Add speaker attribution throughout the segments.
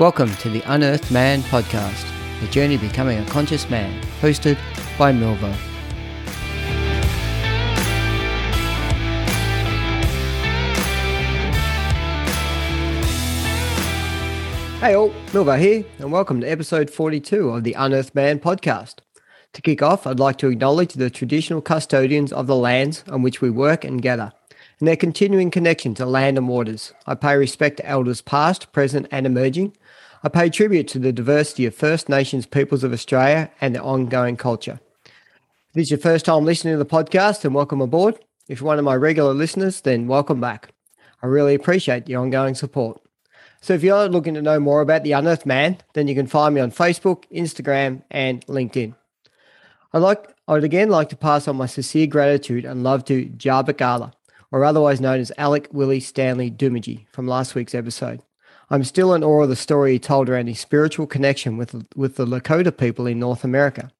Speaker 1: Welcome to the Unearthed Man podcast, the journey becoming a conscious man, hosted by Milvo. Hey all, Milvo here, and welcome to episode 42 of the Unearthed Man podcast. To kick off, I'd like to acknowledge the traditional custodians of the lands on which we work and gather, and their continuing connection to land and waters. I pay respect to elders past, present, and emerging, I pay tribute to the diversity of First Nations peoples of Australia and their ongoing culture. If this is your first time listening to the podcast, and welcome aboard. If you're one of my regular listeners, then welcome back. I really appreciate your ongoing support. So if you're looking to know more about the Unearthed Man, then you can find me on Facebook, Instagram, and LinkedIn. I'd like I would again like to pass on my sincere gratitude and love to Jabakala, or otherwise known as Alec Willie Stanley Dumaji from last week's episode. I'm still in awe of the story he told around his spiritual connection with, with the Lakota people in North America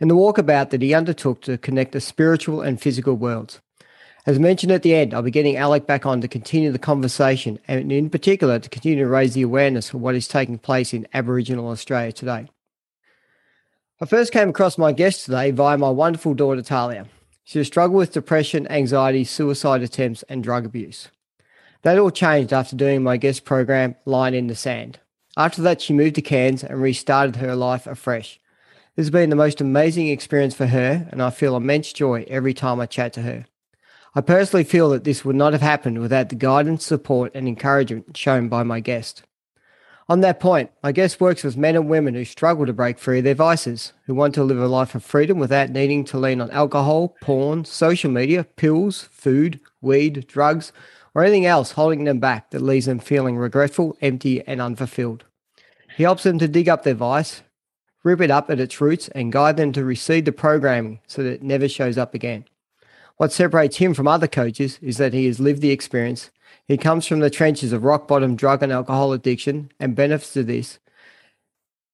Speaker 1: and the walkabout that he undertook to connect the spiritual and physical worlds. As mentioned at the end, I'll be getting Alec back on to continue the conversation and, in particular, to continue to raise the awareness of what is taking place in Aboriginal Australia today. I first came across my guest today via my wonderful daughter Talia. She has struggled with depression, anxiety, suicide attempts, and drug abuse. That all changed after doing my guest program, Line in the Sand. After that, she moved to Cairns and restarted her life afresh. This has been the most amazing experience for her, and I feel immense joy every time I chat to her. I personally feel that this would not have happened without the guidance, support, and encouragement shown by my guest. On that point, my guest works with men and women who struggle to break free of their vices, who want to live a life of freedom without needing to lean on alcohol, porn, social media, pills, food, weed, drugs, or anything else holding them back that leaves them feeling regretful, empty, and unfulfilled. He helps them to dig up their vice, rip it up at its roots, and guide them to receive the programming so that it never shows up again. What separates him from other coaches is that he has lived the experience. He comes from the trenches of rock bottom drug and alcohol addiction and benefits of this.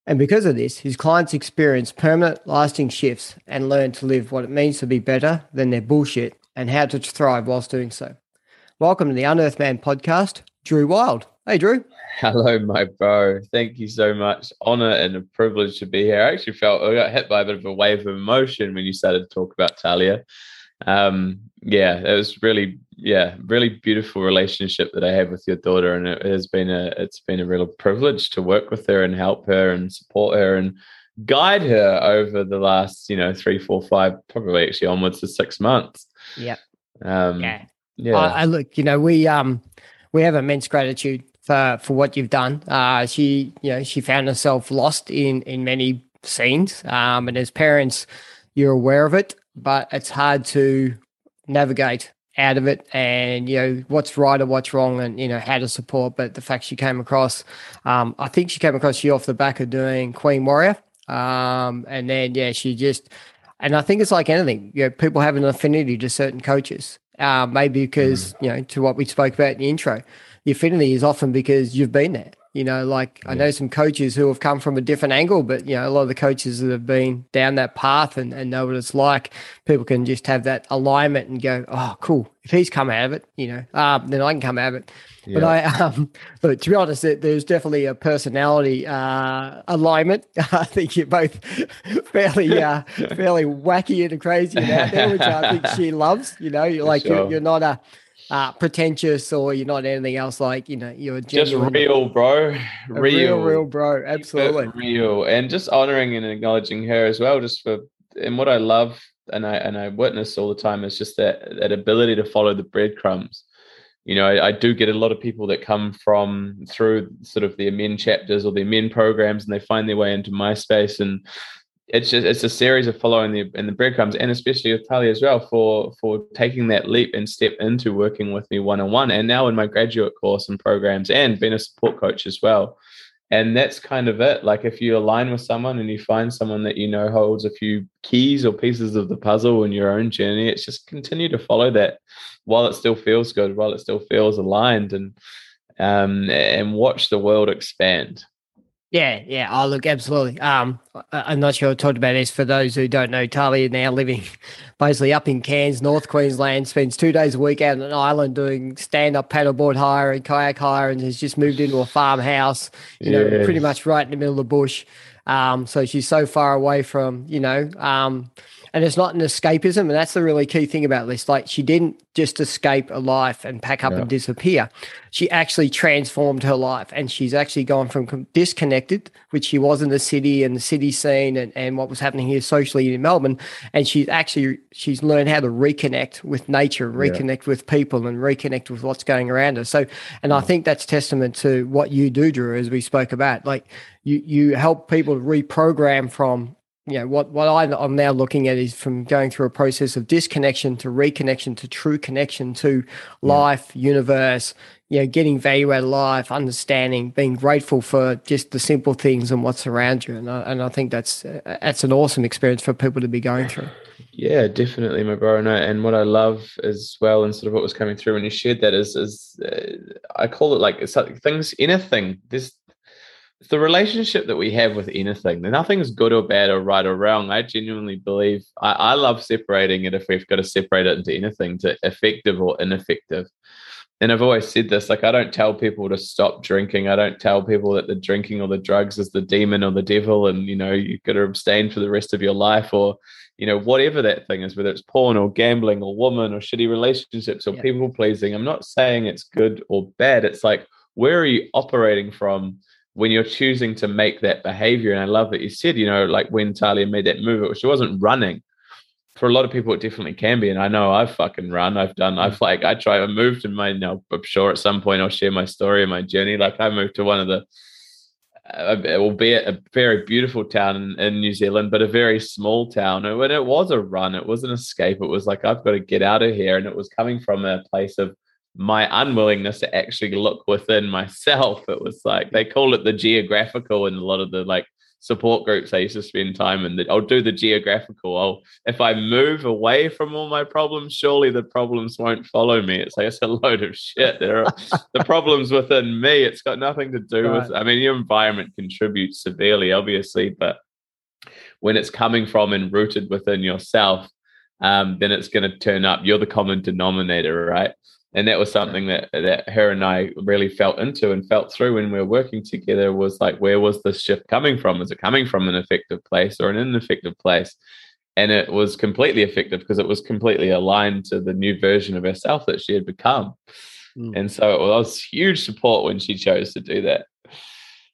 Speaker 1: And because of this, his clients experience permanent, lasting shifts and learn to live what it means to be better than their bullshit and how to thrive whilst doing so. Welcome to the Unearthed Man podcast, Drew Wild. Hey, Drew.
Speaker 2: Hello, my bro. Thank you so much. Honor and a privilege to be here. I actually felt I got hit by a bit of a wave of emotion when you started to talk about Talia. Um, yeah, it was really, yeah, really beautiful relationship that I have with your daughter, and it has been a, it's been a real privilege to work with her and help her and support her and guide her over the last, you know, three, four, five, probably actually onwards to six months.
Speaker 1: Yep. Um, yeah yeah. I, I, look, you know, we um we have immense gratitude for for what you've done. Uh, she, you know, she found herself lost in in many scenes. Um, and as parents, you're aware of it, but it's hard to navigate out of it and you know what's right or what's wrong and you know how to support but the fact she came across um, i think she came across you off the back of doing queen warrior um, and then yeah she just and i think it's like anything you know people have an affinity to certain coaches uh, maybe because, mm. you know, to what we spoke about in the intro, the affinity is often because you've been there. You know, like yeah. I know some coaches who have come from a different angle, but you know, a lot of the coaches that have been down that path and, and know what it's like, people can just have that alignment and go, Oh, cool. If he's come out of it, you know, um, then I can come out of it. Yeah. But I um but to be honest, there's definitely a personality uh alignment. I think you're both fairly uh fairly wacky and crazy out there, which I think she loves. You know, you're like sure. you're, you're not a uh, pretentious or you're not anything else like you know you're
Speaker 2: genuine. just real bro
Speaker 1: real real, real bro absolutely
Speaker 2: real and just honoring and acknowledging her as well just for and what i love and i and i witness all the time is just that that ability to follow the breadcrumbs you know I, I do get a lot of people that come from through sort of the men chapters or the men programs and they find their way into my space and it's just it's a series of following the and the breadcrumbs, and especially with Talia as well for for taking that leap and step into working with me one on one, and now in my graduate course and programs, and being a support coach as well. And that's kind of it. Like if you align with someone and you find someone that you know holds a few keys or pieces of the puzzle in your own journey, it's just continue to follow that while it still feels good, while it still feels aligned, and um, and watch the world expand
Speaker 1: Yeah, yeah. Oh, look, absolutely. Um, I, am not sure I talked about this for those who don't know. Talia now living basically up in Cairns, North Queensland, spends two days a week out on an island doing stand-up paddleboard hire and kayak hire, and has just moved into a farmhouse. You know, pretty much right in the middle of the bush. Um, so she's so far away from you know um, and it's not an escapism and that's the really key thing about this. Like she didn't just escape a life and pack up yeah. and disappear. She actually transformed her life and she's actually gone from disconnected which she was in the city and the city scene and, and what was happening here socially in melbourne and she's actually she's learned how to reconnect with nature reconnect yeah. with people and reconnect with what's going around her. So and i think that's testament to what you do drew as we spoke about. Like you you help people reprogram from you know what what I, am now looking at is from going through a process of disconnection to reconnection to true connection to life, yeah. universe. You know, getting value out of life, understanding, being grateful for just the simple things and what's around you, and I, and I think that's that's an awesome experience for people to be going through.
Speaker 2: Yeah, definitely, my bro. And, I, and what I love as well, and sort of what was coming through when you shared that is, is uh, I call it like it's like things, anything. There's the relationship that we have with anything. Nothing's good or bad or right or wrong. I genuinely believe I, I love separating it if we've got to separate it into anything to effective or ineffective. And I've always said this like, I don't tell people to stop drinking. I don't tell people that the drinking or the drugs is the demon or the devil and, you know, you've got to abstain for the rest of your life or, you know, whatever that thing is, whether it's porn or gambling or woman or shitty relationships or yeah. people pleasing. I'm not saying it's good or bad. It's like, where are you operating from? When you're choosing to make that behavior. And I love that you said, you know, like when Talia made that move, she wasn't running. For a lot of people, it definitely can be. And I know I've fucking run. I've done, I've like, I try, I moved in my, you know, I'm sure at some point I'll share my story and my journey. Like I moved to one of the, uh, albeit a very beautiful town in, in, New Zealand, but a very small town. And when it was a run, it was an escape. It was like, I've got to get out of here. And it was coming from a place of, my unwillingness to actually look within myself. It was like they call it the geographical in a lot of the like support groups I used to spend time in. That I'll do the geographical. I'll if I move away from all my problems, surely the problems won't follow me. It's like it's a load of shit. There are the problems within me. It's got nothing to do right. with. I mean, your environment contributes severely, obviously, but when it's coming from and rooted within yourself, um, then it's going to turn up. You're the common denominator, right? And that was something that that her and I really felt into and felt through when we were working together was like where was this shift coming from? Is it coming from an effective place or an ineffective place? And it was completely effective because it was completely aligned to the new version of herself that she had become. Mm. and so it was huge support when she chose to do that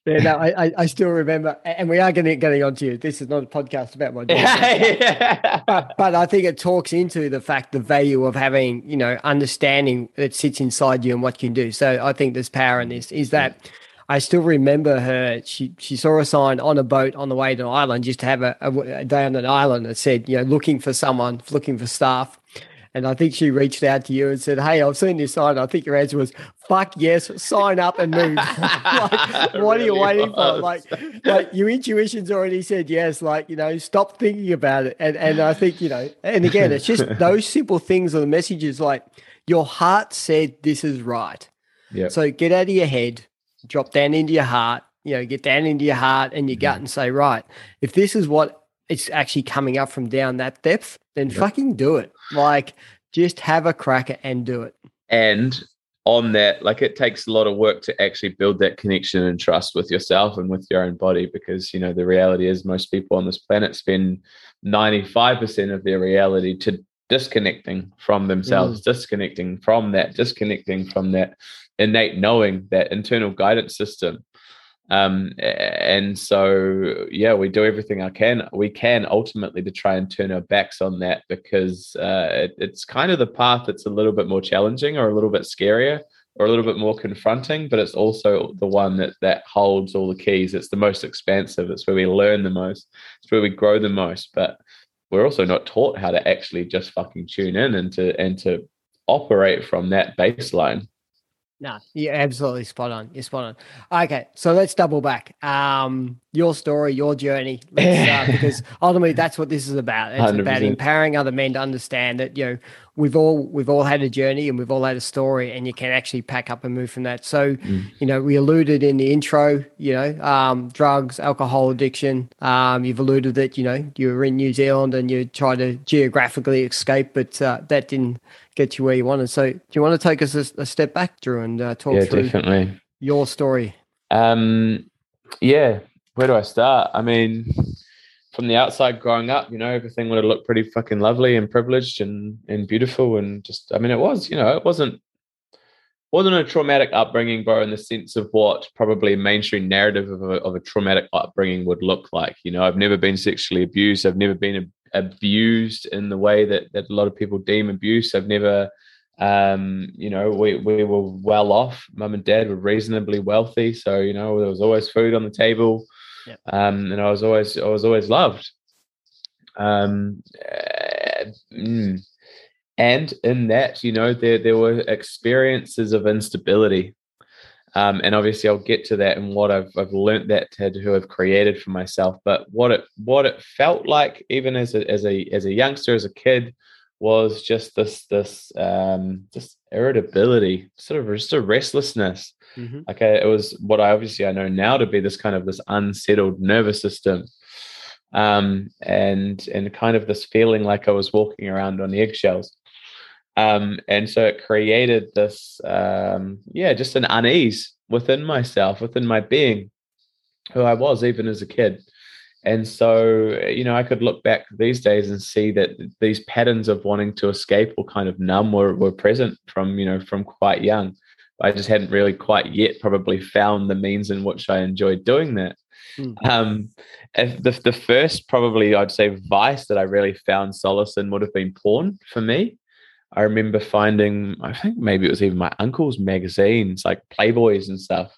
Speaker 1: yeah, no, I, I still remember, and we are getting getting onto you. This is not a podcast about my daughter, yeah. but, but I think it talks into the fact, the value of having, you know, understanding that sits inside you and what you can do. So I think there's power in this. Is that I still remember her. She she saw a sign on a boat on the way to an island, just to have a, a, a day on an island that said, you know, looking for someone, looking for staff. And I think she reached out to you and said, Hey, I've seen this sign. I think your answer was, Fuck yes, sign up and move. like, what are you waiting for? Like, like your intuition's already said yes. Like, you know, stop thinking about it. And and I think, you know, and again, it's just those simple things are the messages like your heart said this is right. Yeah. So get out of your head, drop down into your heart, you know, get down into your heart and your mm-hmm. gut and say, right, if this is what it's actually coming up from down that depth, then yep. fucking do it. Like, just have a cracker and do it.
Speaker 2: And on that, like, it takes a lot of work to actually build that connection and trust with yourself and with your own body because, you know, the reality is most people on this planet spend 95% of their reality to disconnecting from themselves, mm. disconnecting from that, disconnecting from that innate knowing, that internal guidance system um, and so yeah we do everything i can we can ultimately to try and turn our backs on that because uh, it, it's kind of the path that's a little bit more challenging or a little bit scarier or a little bit more confronting but it's also the one that that holds all the keys. It's the most expansive. It's where we learn the most. It's where we grow the most. But we're also not taught how to actually just fucking tune in and to and to operate from that baseline
Speaker 1: no, you're absolutely spot on. You're spot on. Okay, so let's double back. Um, your story, your journey, uh, because ultimately that's what this is about. It's 100%. about empowering other men to understand that you know we've all we've all had a journey and we've all had a story, and you can actually pack up and move from that. So, mm. you know, we alluded in the intro, you know, um, drugs, alcohol addiction. Um, you've alluded that you know you were in New Zealand and you tried to geographically escape, but uh, that didn't get you where you wanted. So, do you want to take us a, a step back, Drew, and uh, talk
Speaker 2: yeah,
Speaker 1: through
Speaker 2: definitely.
Speaker 1: your story?
Speaker 2: Um, yeah, where do I start? I mean, from the outside growing up, you know, everything would have looked pretty fucking lovely and privileged and and beautiful and just I mean it was, you know, it wasn't wasn't a traumatic upbringing, bro, in the sense of what probably a mainstream narrative of a, of a traumatic upbringing would look like. You know, I've never been sexually abused. I've never been abused in the way that, that a lot of people deem abuse. I've never, um, you know, we, we were well off. Mum and dad were reasonably wealthy. So, you know, there was always food on the table. Yep. Um, and I was always I was always loved. Um, uh, mm. and in that, you know, there there were experiences of instability. Um, and obviously I'll get to that and what I've I've learned that to who I've created for myself. But what it what it felt like, even as a as a as a youngster, as a kid, was just this this um just irritability, sort of just a restlessness. Mm-hmm. Like I, it was what I obviously I know now to be this kind of this unsettled nervous system, um, and and kind of this feeling like I was walking around on eggshells. Um, and so it created this, um, yeah, just an unease within myself, within my being, who I was even as a kid. And so, you know, I could look back these days and see that these patterns of wanting to escape or kind of numb were, were present from, you know, from quite young. I just hadn't really quite yet probably found the means in which I enjoyed doing that. Mm. Um, the, the first probably I'd say vice that I really found solace in would have been porn for me. I remember finding, I think maybe it was even my uncle's magazines, like Playboys and stuff.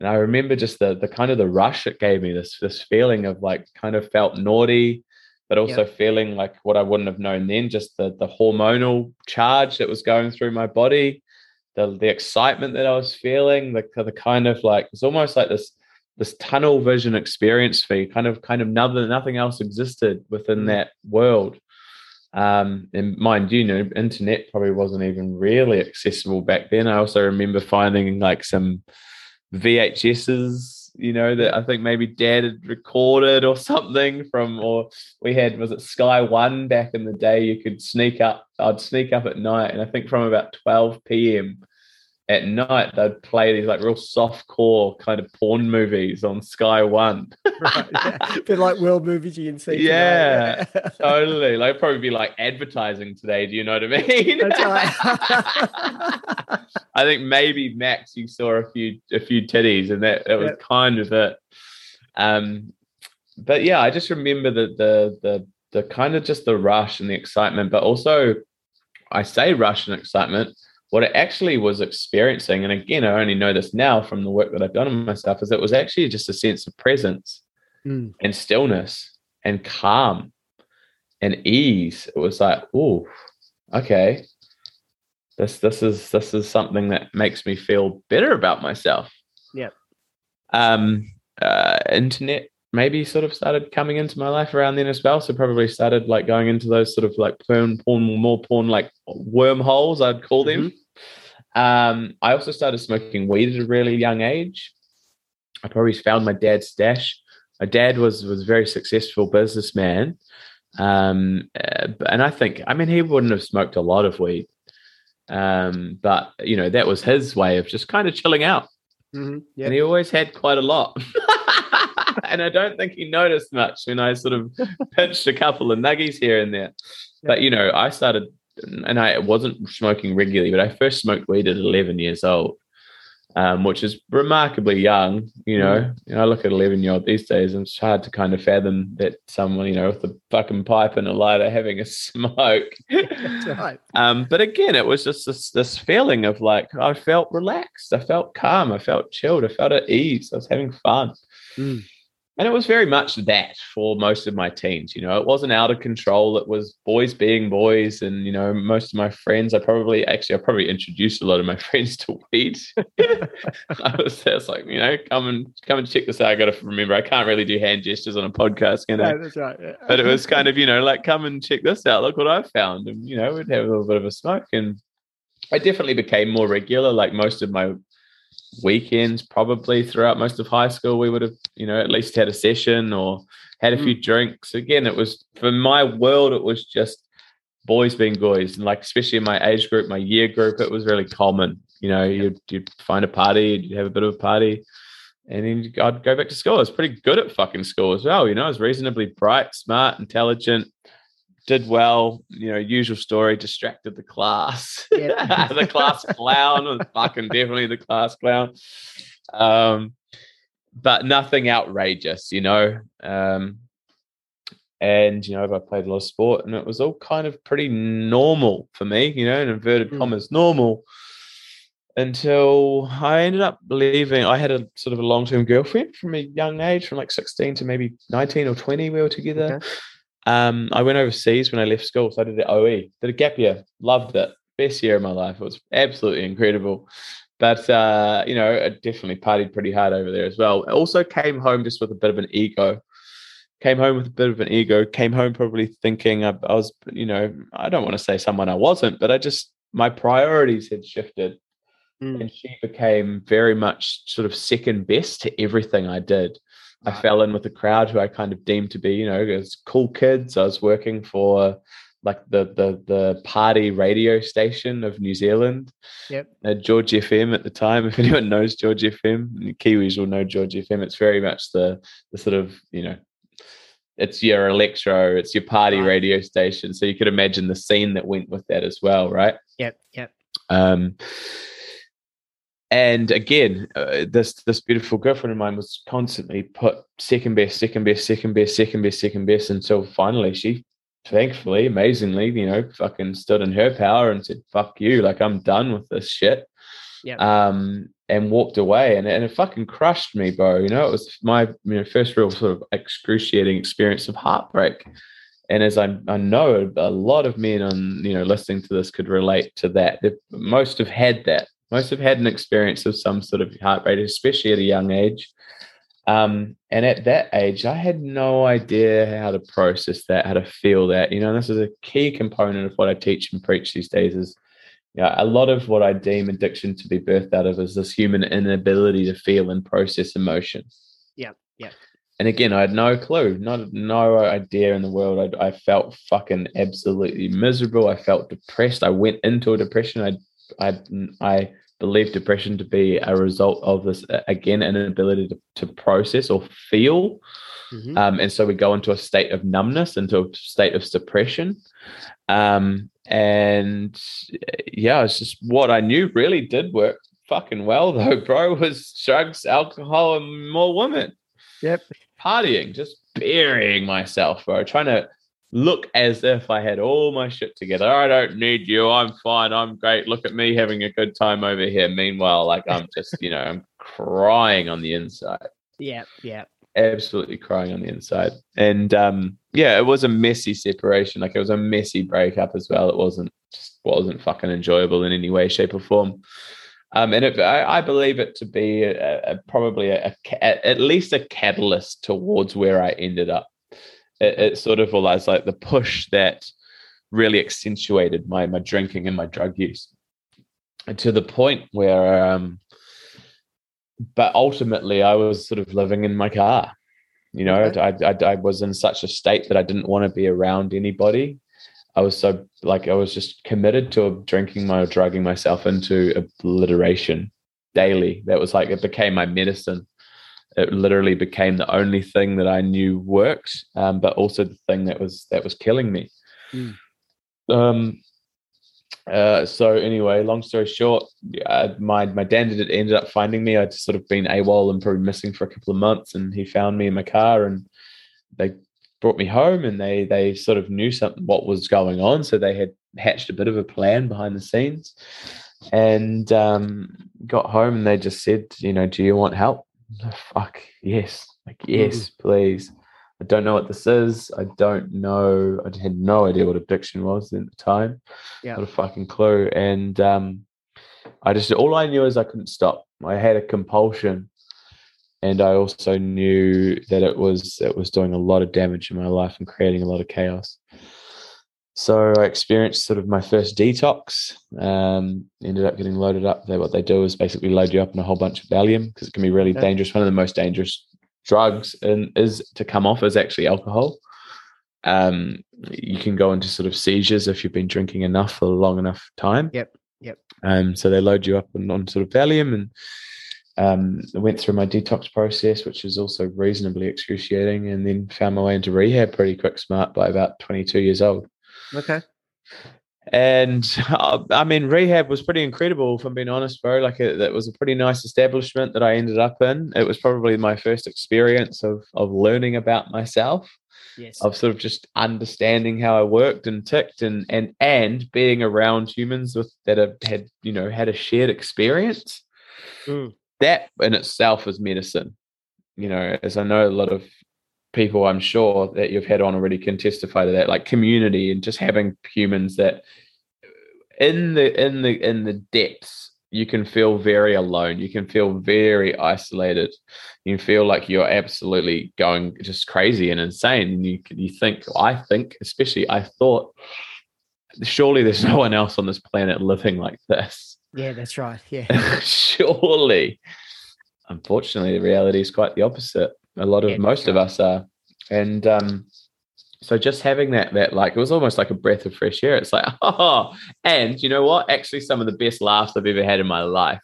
Speaker 2: And I remember just the the kind of the rush it gave me, this this feeling of like kind of felt naughty, but also yep. feeling like what I wouldn't have known then, just the the hormonal charge that was going through my body the the excitement that I was feeling, the the kind of like it's almost like this this tunnel vision experience for you, kind of kind of nothing nothing else existed within mm. that world. Um, and mind you, you know, internet probably wasn't even really accessible back then. I also remember finding like some VHSs, you know, that I think maybe dad had recorded or something from, or we had, was it Sky One back in the day? You could sneak up, I'd sneak up at night, and I think from about 12 p.m at night they'd play these like real soft core kind of porn movies on Sky One. right,
Speaker 1: yeah. Bit like world movies you can see.
Speaker 2: Yeah, yeah. totally. Like probably be like advertising today. Do you know what I mean? That's right. I think maybe Max, you saw a few a few titties, and that that was yep. kind of it. Um, but yeah, I just remember the the the the kind of just the rush and the excitement, but also I say rush and excitement what I actually was experiencing, and again, I only know this now from the work that I've done on myself, is it was actually just a sense of presence mm. and stillness and calm and ease. It was like, oh, okay, this this is this is something that makes me feel better about myself.
Speaker 1: Yeah.
Speaker 2: Um, uh, internet maybe sort of started coming into my life around then as well. So probably started like going into those sort of like porn, porn, more porn like wormholes, I'd call them. Um, I also started smoking weed at a really young age. I probably found my dad's stash. My dad was was a very successful businessman, um, uh, and I think I mean he wouldn't have smoked a lot of weed, um, but you know that was his way of just kind of chilling out. Mm-hmm. Yep. And he always had quite a lot. and I don't think he noticed much when I sort of pinched a couple of nuggies here and there. But you know, I started and I wasn't smoking regularly, but I first smoked weed at 11 years old, um, which is remarkably young. You know, mm. you know, I look at 11 year old these days, and it's hard to kind of fathom that someone, you know, with a fucking pipe and a lighter having a smoke. Right. Um, but again, it was just this, this feeling of like, I felt relaxed, I felt calm, I felt chilled, I felt at ease, I was having fun. Mm. And it was very much that for most of my teens you know it wasn't out of control. It was boys being boys and you know most of my friends i probably actually i probably introduced a lot of my friends to weed. I was just like you know come and come and check this out. I gotta remember i can't really do hand gestures on a podcast you know
Speaker 1: Yeah, that's right. yeah.
Speaker 2: but it was kind of you know like come and check this out. Look what i found. And you know we'd have a little bit of a smoke. And i definitely became more regular like most of my weekends probably throughout most of high school we would have you know at least had a session or had a few mm. drinks. Again it was for my world it was just boys being boys. And like especially in my age group my year group it was really common. You know you'd, you'd find a party you'd have a bit of a party and then I'd go back to school. I was pretty good at fucking school as well. You know, I was reasonably bright, smart, intelligent, did well. You know, usual story, distracted the class. The class clown was fucking definitely the class clown. Um, but nothing outrageous, you know. Um, and you know, I played a lot of sport, and it was all kind of pretty normal for me, you know, in inverted
Speaker 1: Mm.
Speaker 2: commas, normal until I ended up leaving. I had a sort of a long term girlfriend from a young age, from like 16 to maybe 19 or 20. We were together.
Speaker 1: Okay.
Speaker 2: Um, I went overseas when I left school. So I did the OE, did a gap year, loved it. Best year of my life. It was absolutely incredible. But, uh, you know, I definitely partied pretty hard over there as well. I also came home just with a bit of an ego. Came home with a bit of an ego. Came home probably thinking I, I was, you know, I don't want to say someone I wasn't, but I just, my priorities had shifted
Speaker 1: Mm.
Speaker 2: and she became very much sort of second best to everything I did. I fell in with a crowd who I kind of deemed to be, you know, as cool kids. I was working for like the the the party radio station of New Zealand,
Speaker 1: Yep.
Speaker 2: uh, George FM at the time. If anyone knows George FM, Kiwis will know George FM. It's very much the the sort of you know, it's your electro, it's your party
Speaker 1: Right.
Speaker 2: radio station. So you could imagine the scene that went with that as well, right?
Speaker 1: Yep. Yep.
Speaker 2: Um, and again, uh, this this beautiful girlfriend of mine was constantly put second best, second best, second best, second best, second best, until finally she, thankfully, amazingly, you know, fucking stood in her power and said, "Fuck you!" Like I'm done with this shit.
Speaker 1: Yep.
Speaker 2: Um, and walked away, and and it fucking crushed me, bro. You know, it was my you know first real sort of excruciating experience of heartbreak. And as I, I know, a lot of men on you know listening to this could relate to that. Most have had that. Most have had an experience of some sort of heartbreak, especially at a young age. Um, and at that age, I had no idea how to process that, how to feel that. You know, this is a key component of what I teach and preach these days. Is yeah, a lot of what I deem addiction to be birthed out of is this human inability to feel and process emotion.
Speaker 1: Yeah, yeah.
Speaker 2: And again, I had no clue, not no idea in the world. I, I felt fucking absolutely miserable. I felt depressed. I went into a depression. I, I, I believe depression to be a result of this again an inability to, to process or feel.
Speaker 1: Mhm.
Speaker 2: Um, and so we go into a state of numbness, into a state of suppression. Um, and uh, yeah, it's just what I knew really did work fucking well, though, bro, was drugs, alcohol, and more women.
Speaker 1: Yep.
Speaker 2: Partying, just burying myself, bro, trying to look as if I had all my shit together. I don't need you. I'm fine. I'm great. Look at me having a good time over here. Meanwhile, like I'm just, you know, I'm crying on the inside
Speaker 1: Yeah, yeah.
Speaker 2: absolutely crying on the inside. And um, yeah, it was a messy separation. Like it was a messy breakup as well. It wasn't just wasn't fucking enjoyable in any way, shape, or form. Um, and it, I, I believe it to be a, a, probably a, a at least a catalyst towards where I ended up. It, it sort of was like the push that really accentuated my my drinking and my drug use, to the point where um, but ultimately I was sort of living in my car. You know,
Speaker 1: Okay.
Speaker 2: I, I, I was in such a state that I didn't want to be around anybody. I was so like I was just committed to drinking my drugging myself into obliteration daily. That was like it became my medicine. It literally became the only thing that I knew worked, um, but also the thing that was that was killing me.
Speaker 1: Mm.
Speaker 2: Um, uh, so anyway, long story short, uh, my my dad ended up finding me. I'd sort of been AWOL and probably missing for a couple of months, and he found me in my car, and they brought me home, and they they sort of knew something what was going on, so they had hatched a bit of a plan behind the scenes, and um, got home, and they just said, you know, do you want help? Fuck yes, Like, yes, please. I don't know what this is. I don't know. I had no idea what addiction was at the time.
Speaker 1: Yeah.
Speaker 2: Not a fucking clue. And um, I just all I knew is I couldn't stop. I had a compulsion, and I also knew that it was it was doing a lot of damage in my life and creating a lot of chaos. So I experienced sort of my first detox. Um, ended up getting loaded up. They, what they do is basically load you up in a whole bunch of Valium because it can be really dangerous. One of the most dangerous drugs and is to come off is actually alcohol. Um, you can go into sort of seizures if you've been drinking enough for a long enough time.
Speaker 1: Yep, yep.
Speaker 2: Um, so they load you up on, on sort of Valium and um, I went through my detox process, which was also reasonably excruciating, and then found my way into rehab pretty quick, smart by about 22 years old.
Speaker 1: Okay.
Speaker 2: And uh, I mean, rehab was pretty incredible, if I'm being honest, bro. Like, it, that was a pretty nice establishment that I ended up in. It was probably my first experience of of learning about myself,
Speaker 1: Yes.
Speaker 2: of sort of just understanding how I worked and ticked, and and and being around humans with that have had you know had a shared experience.
Speaker 1: Mm.
Speaker 2: That in itself is medicine. You know, as I know a lot of people I'm sure that you've had on already can testify to that, like community and just having humans that in the in the in the depths you can feel very alone. You can feel very isolated. You feel like you're absolutely going just crazy and insane. And you you think, I think, especially I thought, surely there's no one else on this planet living like this.
Speaker 1: Yeah, that's right. Yeah.
Speaker 2: surely. Unfortunately, the reality is quite the opposite. A lot of
Speaker 1: Yeah,
Speaker 2: most of us are, and um, so just having that that like it was almost like a breath of fresh air. It's like oh, and you know what? Actually, some of the best laughs I've ever had in my life.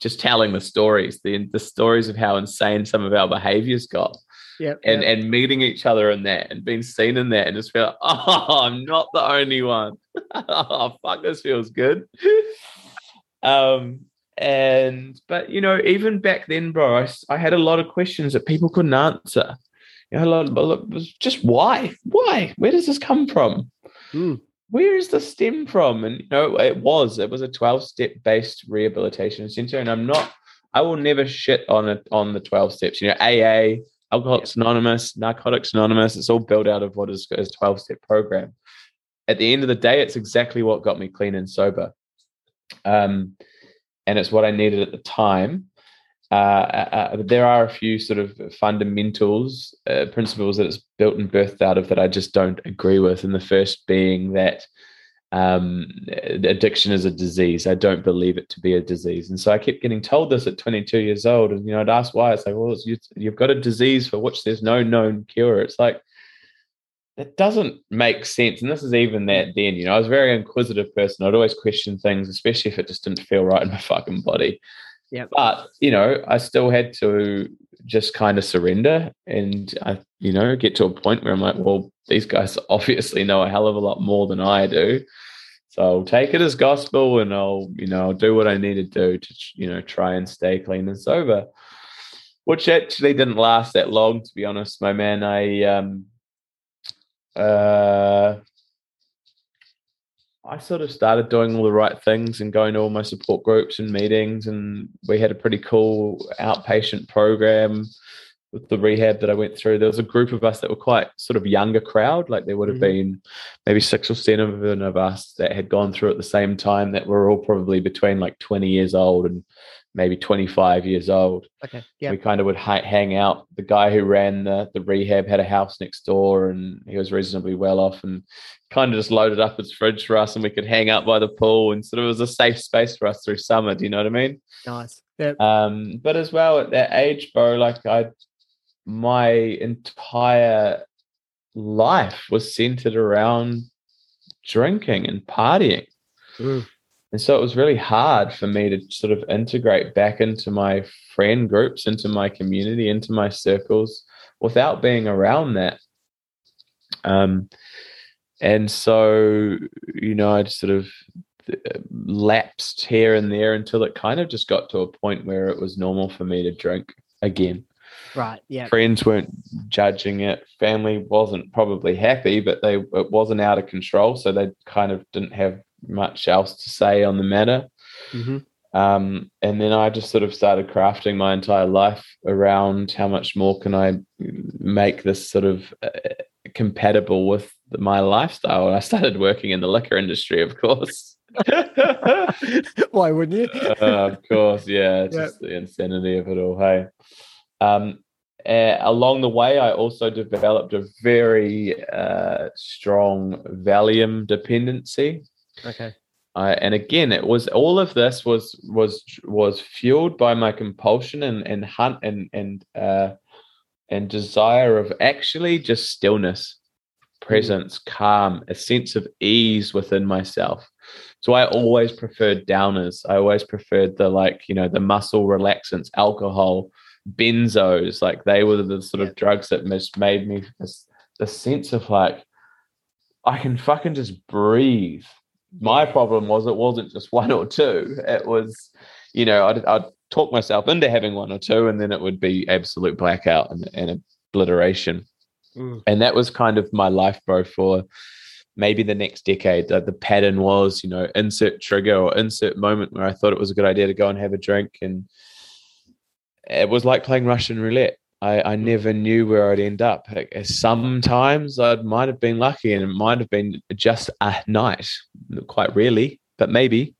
Speaker 2: Just telling the stories, the the stories of how insane some of our behaviors got,
Speaker 1: Yep.
Speaker 2: and
Speaker 1: yep.
Speaker 2: and meeting each other in that, and being seen in that, and just feel oh, I'm not the only one. oh, fuck, this feels good. um, and but you know, even back then, bro, I had a lot of questions that people couldn't answer. You know, a lot, but it was just why, why, where does this come from?
Speaker 1: Mm.
Speaker 2: Where is this stem from? And you know, it was it was a twelve step based rehabilitation center, and I'm not. I will never shit on it on the twelve steps. You know, AA, Alcoholics Anonymous, Narcotics Anonymous. It's all built out of what is a twelve step program. At the end of the day, it's exactly what got me clean and sober. Um, and it's what I needed at the time. Uh, uh, but there are a few sort of fundamentals, uh, principles that it's built and birthed out of that I just don't agree with. And the first being that um, addiction is a disease. I don't believe it to be a disease. And so I kept getting told this at 22 years old. And, you know, I'd ask why. It's like, well, it's, you've got a disease for which there's no known cure. It's like, it doesn't make sense. And this is even that then, you know, I was a very inquisitive person. I'd always question things, especially if it just didn't feel right in my fucking body.
Speaker 1: Yeah.
Speaker 2: But, you know, I still had to just kind of surrender and I, you know, get to a point where I'm like, well, these guys obviously know a hell of a lot more than I do. So I'll take it as gospel and I'll, you know, I'll do what I need to do to, you know, try and stay clean and sober. Which actually didn't last that long, to be honest, my man. I um uh I sort of started doing all the right things and going to all my support groups and meetings, and we had a pretty cool outpatient program with the rehab that I went through. There was a group of us that were quite sort of younger crowd, like there would have
Speaker 1: Mhm.
Speaker 2: been maybe six or seven of us that had gone through at the same time that were all probably between like 20 years old and maybe 25 years old
Speaker 1: Okay. Yeah.
Speaker 2: we kind of would ha- hang out. The guy who ran the, the rehab had a house next door and he was reasonably well off and kind of just loaded up his fridge for us and we could hang out by the pool and sort of was a safe space for us through summer. Do you know what I mean?
Speaker 1: Nice. Yep.
Speaker 2: Um, but as well at that age, bro, like I, my entire life was centered around drinking and partying.
Speaker 1: Mm.
Speaker 2: And so it was really hard for me to sort of integrate back into my friend groups, into my community, into my circles without being around that. Um, and so, you know, I'd sort of uh, lapsed here and there until it kind of just got to a point where it was normal for me to drink again.
Speaker 1: Right. Yeah.
Speaker 2: Friends weren't judging it. Family wasn't probably happy, but they it wasn't out of control, so they kind of didn't have much else to say on the matter.
Speaker 1: hmm
Speaker 2: Um, and then I just sort of started crafting my entire life around how much more can I make this sort of uh, compatible with my lifestyle. And I started working in the liquor industry, of course.
Speaker 1: Why wouldn't you?
Speaker 2: uh, of course, yeah. It's
Speaker 1: Yep.
Speaker 2: just the insanity of it all. Hey. Um, uh, along the way, I also developed a very uh, strong Valium dependency.
Speaker 1: Okay.
Speaker 2: I, and again, it was all of this was was was fueled by my compulsion and and hunt and and uh, and desire of actually just stillness, presence, calm, a sense of ease within myself. So I always preferred downers. I always preferred the like you know the muscle relaxants, alcohol, benzos. Like they were the sort
Speaker 1: Yeah.
Speaker 2: of drugs that just made me this, the sense of like I can fucking just breathe. My problem was it wasn't just one or two. It was, you know, I'd, I'd talk myself into having one or two, and then it would be absolute blackout and, and obliteration.
Speaker 1: Mm.
Speaker 2: And that was kind of my life, bro, for maybe the next decade. The pattern was, you know, insert trigger or insert moment where I thought it was a good idea to go and have a drink. And it was like playing Russian roulette. I, I never knew where I'd end up. Sometimes I might have been lucky and it might have been just a night, quite rarely, but maybe.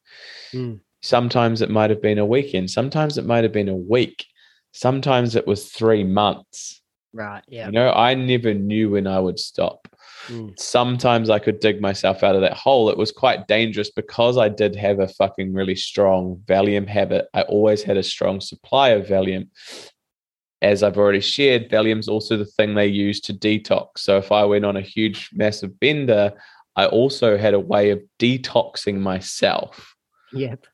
Speaker 1: Mm.
Speaker 2: Sometimes it might have been a weekend. Sometimes it might have been a week. Sometimes it was three months.
Speaker 1: Right. Yeah.
Speaker 2: You know, I never knew when I would stop.
Speaker 1: Mm.
Speaker 2: Sometimes I could dig myself out of that hole. It was quite dangerous because I did have a fucking really strong Valium habit. I always had a strong supply of Valium. As I've already shared, Valium's also the thing they use to detox. So if I went on a huge, massive bender, I also had a way of detoxing myself,
Speaker 1: Yep.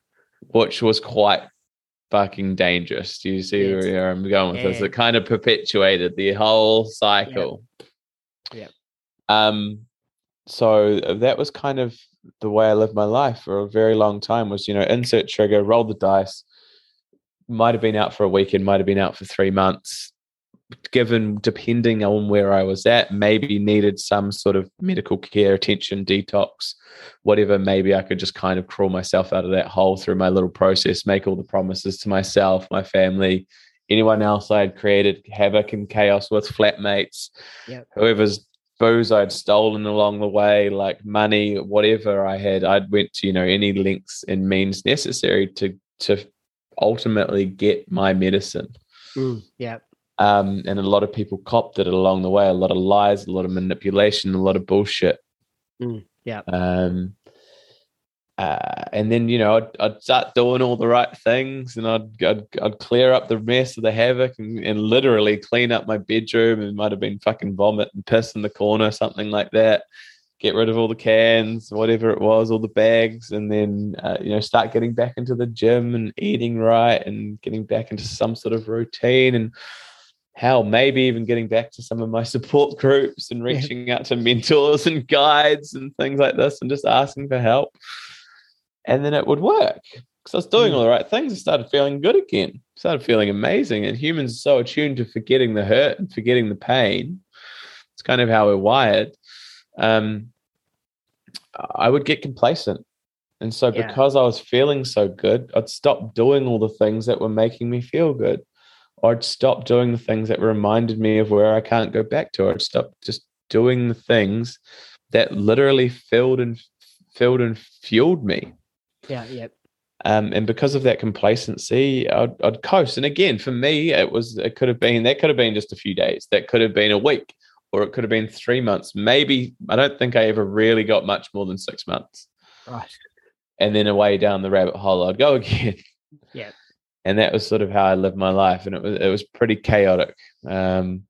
Speaker 2: which was quite fucking dangerous. Do you see
Speaker 1: Yes.
Speaker 2: where I'm going with this? It kind of perpetuated the whole cycle.
Speaker 1: Yep.
Speaker 2: Um, so that was kind of the way I lived my life for a very long time was, you know, insert trigger, roll the dice, might have been out for a weekend, might have been out for three months. Given depending on where I was at, maybe needed some sort of medical care, attention, detox, whatever. Maybe I could just kind of crawl myself out of that hole through my little process, make all the promises to myself, my family, anyone else I had created havoc and chaos with, flatmates,
Speaker 1: Yep.
Speaker 2: whoever's booze I'd stolen along the way, like money, whatever I had, I'd went to, you know, any lengths and means necessary to to ultimately get my medicine.
Speaker 1: Mm. Yep.
Speaker 2: Um, and a lot of people copped it along the way, a lot of lies, a lot of manipulation, a lot of bullshit.
Speaker 1: Mm, yeah.
Speaker 2: Um, uh, and then you know I'd, I'd start doing all the right things, and I'd I'd, I'd clear up the mess of the havoc, and, and literally clean up my bedroom. It might have been fucking vomit and piss in the corner, something like that. Get rid of all the cans, whatever it was, all the bags, and then uh, you know start getting back into the gym and eating right, and getting back into some sort of routine, and hell, maybe even getting back to some of my support groups and reaching out to mentors and guides and things like this, and just asking for help and then it would work because I was doing all the right things. I started feeling good again. Started feeling amazing. And humans are so attuned to forgetting the hurt and forgetting the pain. It's kind of how we're wired. Um, I would get complacent. And so,
Speaker 1: Yeah.
Speaker 2: because I was feeling so good, I'd stop doing all the things that were making me feel good. Or I'd stop doing the things that reminded me of where I can't go back to. Or I'd stop just doing the things that literally filled and filled and fueled me.
Speaker 1: Yeah. Yep.
Speaker 2: Um, and because of that complacency, I'd, I'd coast. And again, for me, it was it could have been that could have been just a few days. That could have been a week, or it could have been three months. Maybe I don't think I ever really got much more than six months.
Speaker 1: Right.
Speaker 2: And then away down the rabbit hole, I'd go again.
Speaker 1: Yeah.
Speaker 2: And that was sort of how I lived my life, and it was it was pretty chaotic. Um,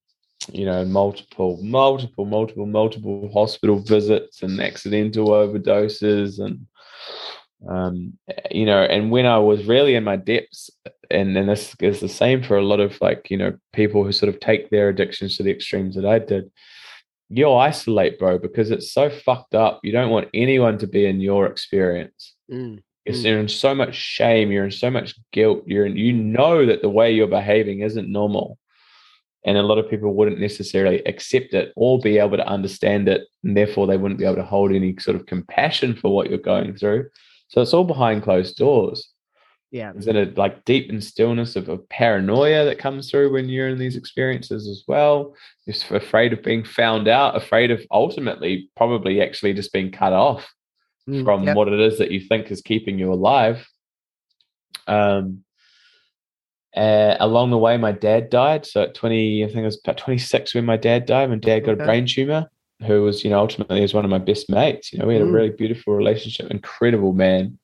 Speaker 2: you know, multiple, multiple, multiple, multiple hospital visits and accidental overdoses and um, you know, and when I was really in my depths, and and this is the same for a lot of like you know people who sort of take their addictions to the extremes that I did. You'll isolate, bro, because it's so fucked up. You don't want anyone to be in your experience.
Speaker 1: Mm. Mm.
Speaker 2: you're in so much shame, you're in so much guilt. You're in, you know that the way you're behaving isn't normal, and a lot of people wouldn't necessarily accept it or be able to understand it, and therefore they wouldn't be able to hold any sort of compassion for what you're going through. So it's all behind closed doors.
Speaker 1: Yeah.
Speaker 2: Is it a like deep in stillness of, of paranoia that comes through when you're in these experiences as well? Just afraid of being found out, afraid of ultimately probably actually just being cut off
Speaker 1: Mm,
Speaker 2: from
Speaker 1: yep.
Speaker 2: what it is that you think is keeping you alive. Um, uh, along the way, my dad died. So at 20, I think it was about 26 when my dad died. My dad got
Speaker 1: Okay.
Speaker 2: a brain tumor, who was, you know, ultimately was one of my best mates. You know, we had
Speaker 1: Mm.
Speaker 2: a really beautiful relationship. Incredible man,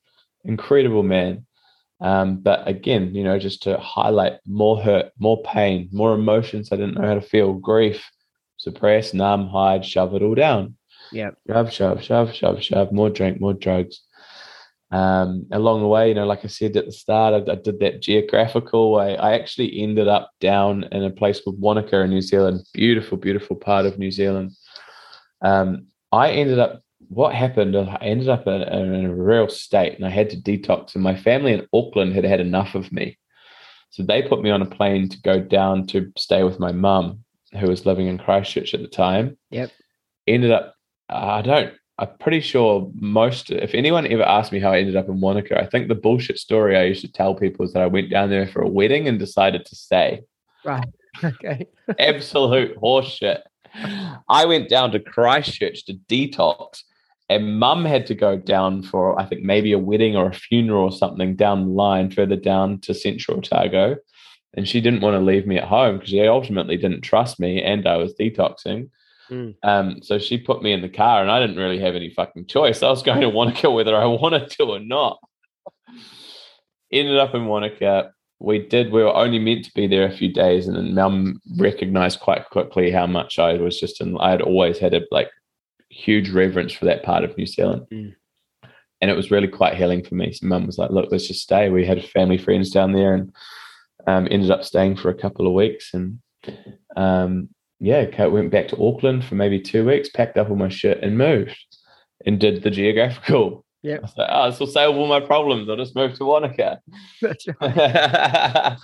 Speaker 2: incredible man. Um, but again, you know, just to highlight more hurt, more pain, more emotions I didn't know how to feel, grief, suppress, numb, hide, shove it all down
Speaker 1: Yeah.
Speaker 2: shove, shove, shove, shove, shove, more drink, more drugs. Um, along the way, you know, like I said at the start, I, I did that geographical. I, I actually ended up down in a place called Wanaka in New Zealand. Beautiful, beautiful part of New Zealand. Um, I ended up, what happened, I ended up in, in a real state and I had to detox, and my family in Auckland had had enough of me. So they put me on a plane to go down to stay with my mum, who was living in Christchurch at the time.
Speaker 1: Yep.
Speaker 2: Ended up I don't. I'm pretty sure most. If anyone ever asked me how I ended up in Wanaka, I think the bullshit story I used to tell people is that I went down there for a wedding and decided to stay.
Speaker 1: Right. Okay.
Speaker 2: Absolute horseshit. I went down to Christchurch to detox, and Mum had to go down for I think maybe a wedding or a funeral or something down the line, further down to Central Otago, and she didn't want to leave me at home because she ultimately didn't trust me, and I was detoxing.
Speaker 1: Mm.
Speaker 2: Um, so she put me in the car, and I didn't really have any fucking choice. I was going to Wanaka whether I wanted to or not. Ended up in Wanaka. We did. We were only meant to be there a few days, and then Mum recognized quite quickly how much I was just in. I had always had a like huge reverence for that part of New Zealand,
Speaker 1: Mm.
Speaker 2: and it was really quite healing for me. So Mum was like, "Look, let's just stay." We had family friends down there, and um, ended up staying for a couple of weeks, and um, yeah, went back to Auckland for maybe two weeks, packed up all my shit, and moved, and did the geographical.
Speaker 1: Yep.
Speaker 2: I like, oh, this will solve all my problems. I'll just move to Wanaka.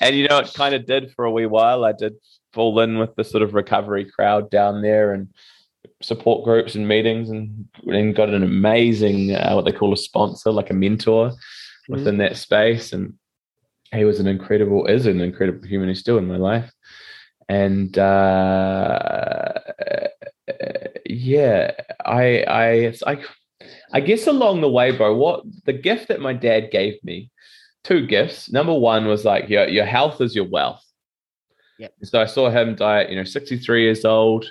Speaker 2: And you know, it kind of did for a wee while. I did fall in with the sort of recovery crowd down there and support groups and meetings, and, and got an amazing uh, what they call a sponsor, like a mentor within that space. And he was an incredible, is an incredible human. He's still in my life. And uh, yeah, I, I, it's like, I guess along the way, bro, what the gift that my dad gave me, two gifts. Number one was like your your health is your wealth.
Speaker 1: Yep.
Speaker 2: So I saw him die at you know 63 years old.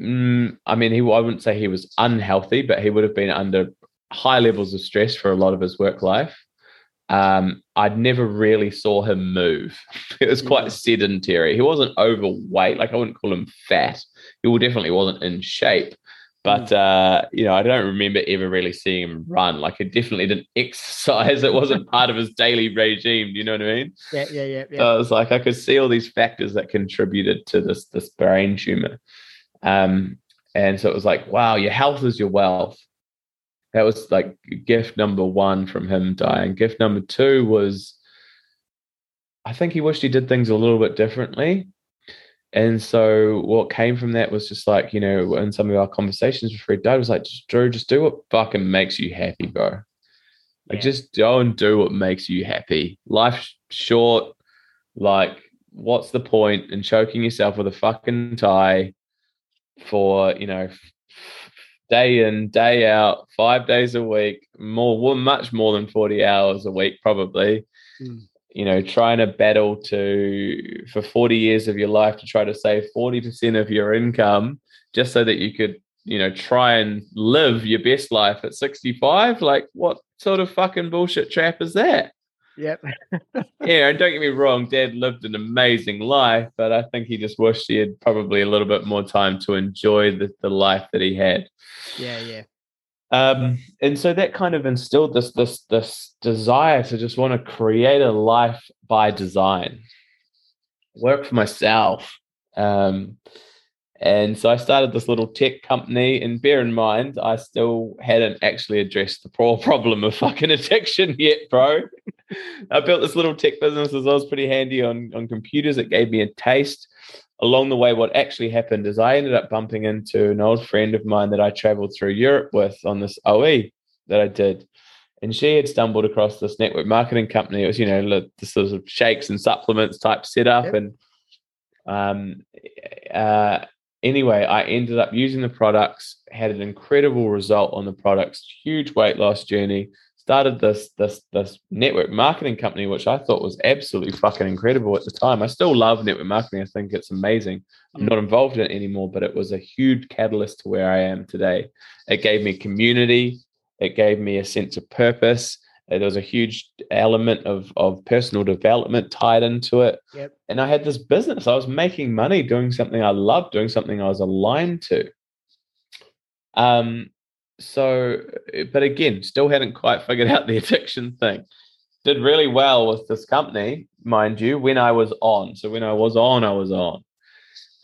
Speaker 2: Mm, I mean, he I wouldn't say he was unhealthy, but he would have been under high levels of stress for a lot of his work life. Um, I'd never really saw him move. It was quite
Speaker 1: Mhm.
Speaker 2: sedentary. He wasn't overweight, like I wouldn't call him fat. He definitely wasn't in shape. But uh, you know, I don't remember ever really seeing him run. Like he definitely didn't exercise. It wasn't part of his daily regime. Do you know what I mean?
Speaker 1: Yeah, yeah, yeah, yeah.
Speaker 2: So I was like, I could see all these factors that contributed to this this brain tumor. Um, and so it was like, wow, your health is your wealth. That was like gift number one from him dying. Gift number two was, I think he wished he did things a little bit differently. And so what came from that was just like, you know, in some of our conversations before he died, was like, just Drew, just do what fucking makes you happy, bro. Like
Speaker 1: Yeah.
Speaker 2: just go and do what makes you happy. Life's short. Like, what's the point in choking yourself with a fucking tie for, you know, day in, day out, five days a week, more much more than 40 hours a week, probably.
Speaker 1: Mm.
Speaker 2: You know, trying to battle to for 40 years of your life to try to save 40% of your income just so that you could, you know, try and live your best life at 65. Like, what sort of fucking bullshit trap is that?
Speaker 1: Yep.
Speaker 2: yeah, and don't get me wrong, Dad lived an amazing life, but I think he just wished he had probably a little bit more time to enjoy the, the life that he had.
Speaker 1: Yeah, yeah.
Speaker 2: Um, and so that kind of instilled this this this desire to just want to create a life by design, work for myself. Um, and so I started this little tech company. And bear in mind, I still hadn't actually addressed the pro- problem of fucking addiction yet, bro. I built this little tech business as I was pretty handy on, on computers. It gave me a taste. Along the way, what actually happened is I ended up bumping into an old friend of mine that I traveled through Europe with on this OE that I did. and she had stumbled across this network marketing company. It was, you know, the sort of shakes and supplements type setup. Yep. And um, uh, anyway, I ended up using the products, had an incredible result on the products, huge weight loss journey. Started this this this network marketing company, which I thought was absolutely fucking incredible at the time. I still love network marketing. I think it's amazing. I'm not involved in it anymore, but it was a huge catalyst to where I am today. It gave me community. It gave me a sense of purpose. There was a huge element of of personal development tied into it.
Speaker 1: Yep.
Speaker 2: And I had this business. I was making money doing something I loved, doing something I was aligned to. Um, so, but again, still hadn't quite figured out the addiction thing. Did really well with this company, mind you, when I was on. So when I was on, I was on.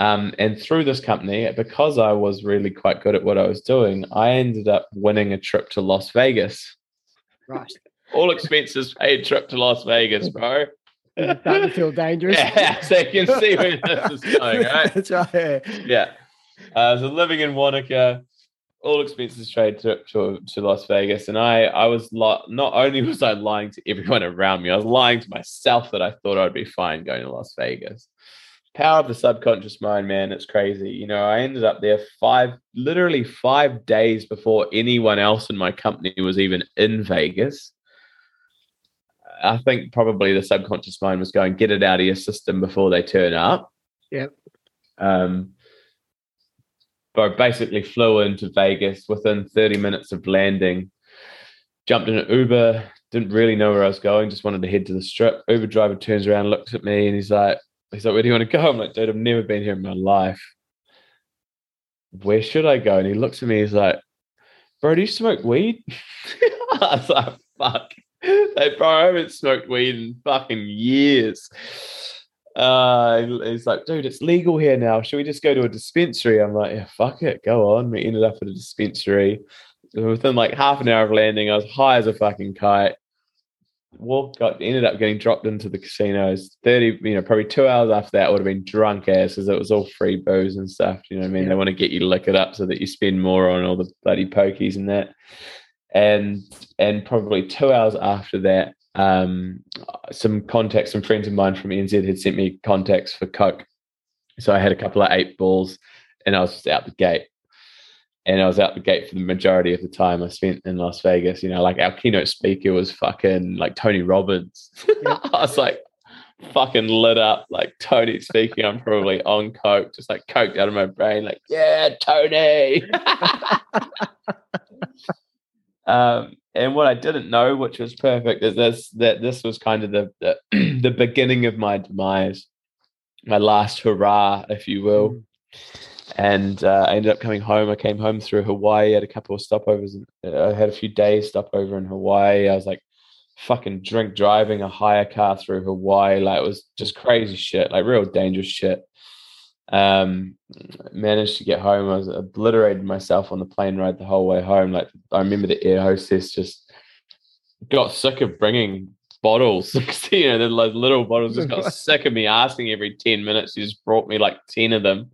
Speaker 2: Um, and through this company, because I was really quite good at what I was doing, I ended up winning a trip to Las Vegas.
Speaker 1: Right.
Speaker 2: All expenses paid trip to Las Vegas, bro.
Speaker 1: Starting to feel dangerous.
Speaker 2: Yeah, so you can see where this is going, right?
Speaker 1: That's right.
Speaker 2: Yeah. Uh, so living in Wanaka, all expenses paid trip to, to Las Vegas, and I I was li- not only was I lying to everyone around me, I was lying to myself that I thought I'd be fine going to Las Vegas power of the subconscious mind, man, it's crazy. You know, I ended up there five, literally five days before anyone else in my company was even in Vegas. I think probably the subconscious mind was going, get it out of your system before they turn up.
Speaker 1: Yep.
Speaker 2: Um, I basically flew into Vegas within 30 minutes of landing, jumped in an Uber, didn't really know where I was going, just wanted to head to the strip. Uber driver turns around, looks at me, and he's like, He's like, where do you want to go? I'm like, dude, I've never been here in my life. Where should I go? And he looks at me, he's like, bro, do you smoke weed? I was like, fuck. Bro, I haven't smoked weed in fucking years. Uh, he's like, dude, it's legal here now. Should we just go to a dispensary? I'm like, yeah, fuck it, go on. We ended up at a dispensary. Within like half an hour of landing, I was high as a fucking kite walked got ended up getting dropped into the casinos 30 you know probably two hours after that I would have been drunk ass because it was all free booze and stuff you know what i mean yeah. they want to get you to lick it up so that you spend more on all the bloody pokies and that and and probably two hours after that um some contacts some friends of mine from nz had sent me contacts for coke so i had a couple of eight balls and i was just out the gate and I was out the gate for the majority of the time I spent in Las Vegas. You know, like our keynote speaker was fucking like Tony Robbins. I was like fucking lit up, like Tony speaking. I'm probably on coke, just like coked out of my brain, like yeah, Tony. um, and what I didn't know, which was perfect, is this that this was kind of the the, the beginning of my demise, my last hurrah, if you will. Mm and uh, I ended up coming home. I came home through Hawaii. Had a couple of stopovers. Uh, I had a few days stopover in Hawaii. I was like fucking drink driving a hire car through Hawaii. Like it was just crazy shit, like real dangerous shit. Um, managed to get home. I was obliterated myself on the plane ride the whole way home. Like I remember the air hostess just got sick of bringing bottles. you know, the little bottles just got sick of me asking every 10 minutes. She just brought me like 10 of them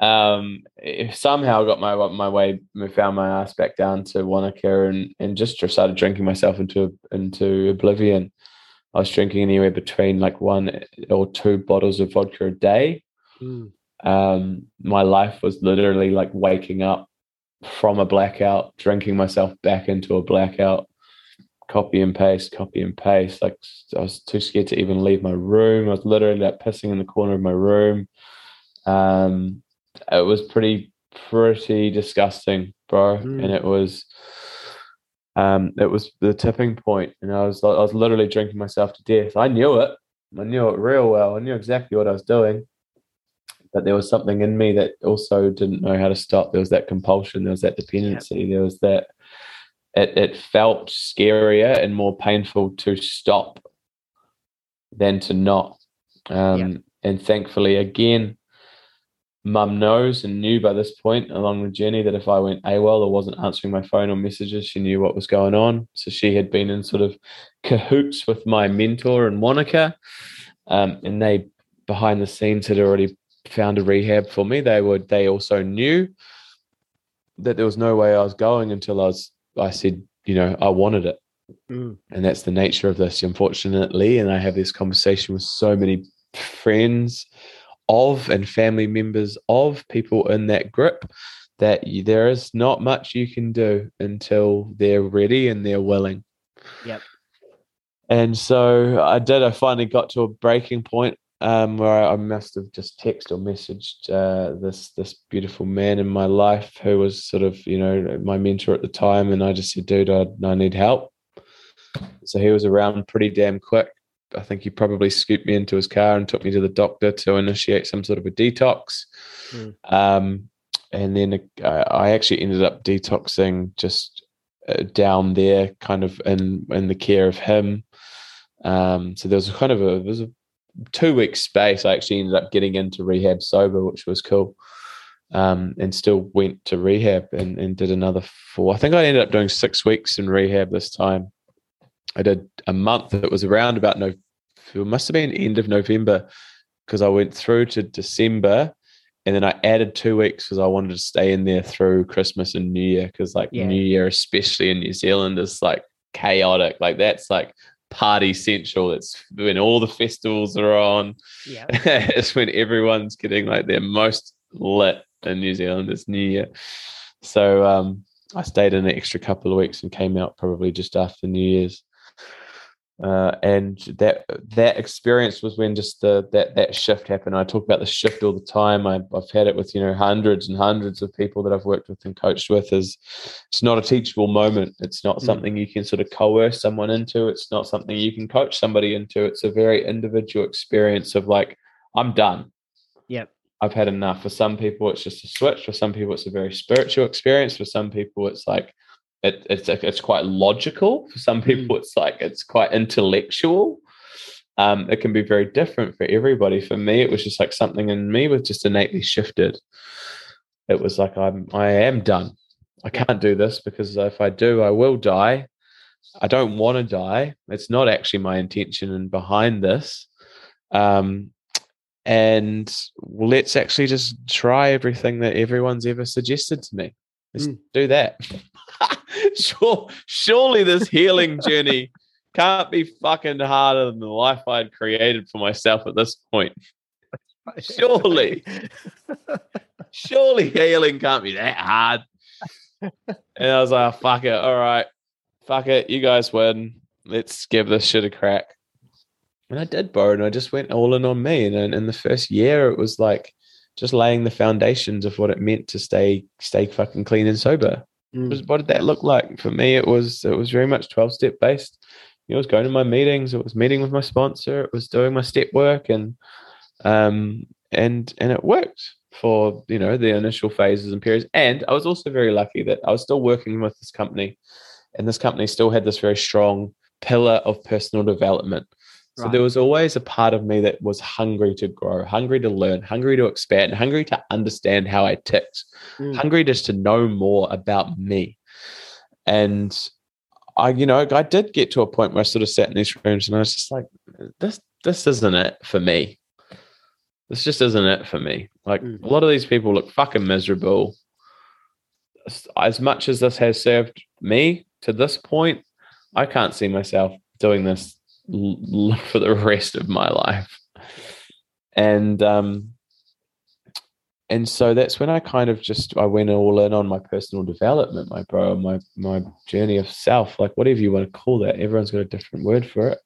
Speaker 2: um, somehow got my my way, found my ass back down to Wanaka and and just started drinking myself into into oblivion. I was drinking anywhere between like one or two bottles of vodka a day. Mm. Um, my life was literally like waking up from a blackout, drinking myself back into a blackout, copy and paste, copy and paste. Like I was too scared to even leave my room. I was literally like pissing in the corner of my room. Um, it was pretty pretty disgusting, bro. Mm. And it was um it was the tipping point and I was I was literally drinking myself to death. I knew it. I knew it real well. I knew exactly what I was doing. But there was something in me that also didn't know how to stop. There was that compulsion, there was that dependency, yeah. there was that it, it felt scarier and more painful to stop than to not. Um, yeah. And thankfully, again, mum knows and knew by this point along the journey that if I went AWOL or wasn't answering my phone or messages, she knew what was going on. So she had been in sort of cahoots with my mentor and Monica, Um, and they behind the scenes had already found a rehab for me. They would they also knew that there was no way I was going until I was I said you know, I wanted it.
Speaker 1: Mm.
Speaker 2: And that's the nature of this, unfortunately. And I have this conversation with so many friends of and family members of people in that group that you, there is not much you can do until they're ready and they're willing.
Speaker 1: Yep.
Speaker 2: And so I did. I finally got to a breaking point um, where I must have just texted or messaged uh, this this beautiful man in my life who was sort of you know my mentor at the time, and I just said, "Dude, I, I need help." So he was around pretty damn quick. I think he probably scooped me into his car and took me to the doctor to initiate some sort of a detox.
Speaker 1: Mm.
Speaker 2: Um, and then I actually ended up detoxing just uh, down there, kind of in in the care of him. Um, so there was kind of a there was a two week space. I actually ended up getting into rehab sober, which was cool. Um, and still went to rehab and, and did another four. I think I ended up doing six weeks in rehab this time. I did a month. It was around about no, it must have been end of November because I went through to December and then I added two weeks because I wanted to stay in there through Christmas and New Year because like
Speaker 1: Yeah.
Speaker 2: New Year, especially in New Zealand, is like chaotic. Like that's like party central. It's when all the festivals are on.
Speaker 1: Yeah.
Speaker 2: it's when everyone's getting like their most lit in New Zealand. It's New Year. So um, I stayed in an extra couple of weeks and came out probably just after New Year's. Uh, and that that experience was when just the that that shift happened. I talk about the shift all the time. I, I've had it with you know hundreds and hundreds of people that I've worked with and coached with. Is it's not a teachable moment. It's not
Speaker 1: Mm.
Speaker 2: something you can sort of coerce someone into. It's not something you can coach somebody into. It's a very individual experience of like I'm done.
Speaker 1: Yep.
Speaker 2: I've had enough. For some people, it's just a switch. For some people, it's a very spiritual experience. For some people, it's like it, it's it's quite logical. For some people, it's like it's quite intellectual. Um, it can be very different for everybody. For me, it was just like something in me was just innately shifted. It was like I'm I am done. I can't do this because if I do, I will die. I don't want to die. It's not actually my intention and behind this. Um, and let's actually just try everything that everyone's ever suggested to me. Let's
Speaker 1: Mm.
Speaker 2: do that. sure, surely this healing journey can't be fucking harder than the life I'd created for myself at this point. Surely. Surely healing can't be that hard. And I was like, oh, fuck it. All right. Fuck it. You guys win. Let's give this shit a crack. And I did, bro. And I just went all in on me. And in, in the first year, it was like just laying the foundations of what it meant to stay stay fucking clean and sober.
Speaker 1: Mm.
Speaker 2: What did that look like for me? It was it was very much twelve step based. You know, it was going to my meetings. It was meeting with my sponsor. It was doing my step work, and um and and it worked for you know the initial phases and periods. And I was also very lucky that I was still working with this company, and this company still had this very strong pillar of personal development. So there was always a part of me that was hungry to grow, hungry to learn, hungry to expand, hungry to understand how I ticked
Speaker 1: Mm.
Speaker 2: hungry just to know more about me. And I, you know, I did get to a point where I sort of sat in these rooms and I was just like, this, this isn't it for me. This just isn't it for me. Like
Speaker 1: Mm.
Speaker 2: a lot of these people look fucking miserable. As- As much as this has served me to this point, I can't see myself doing this l- for the rest of my life. And um, and so that's when I kind of just I went all in on my personal development, my bro, my my journey of self, like whatever you want to call that. Everyone's got a different word for it.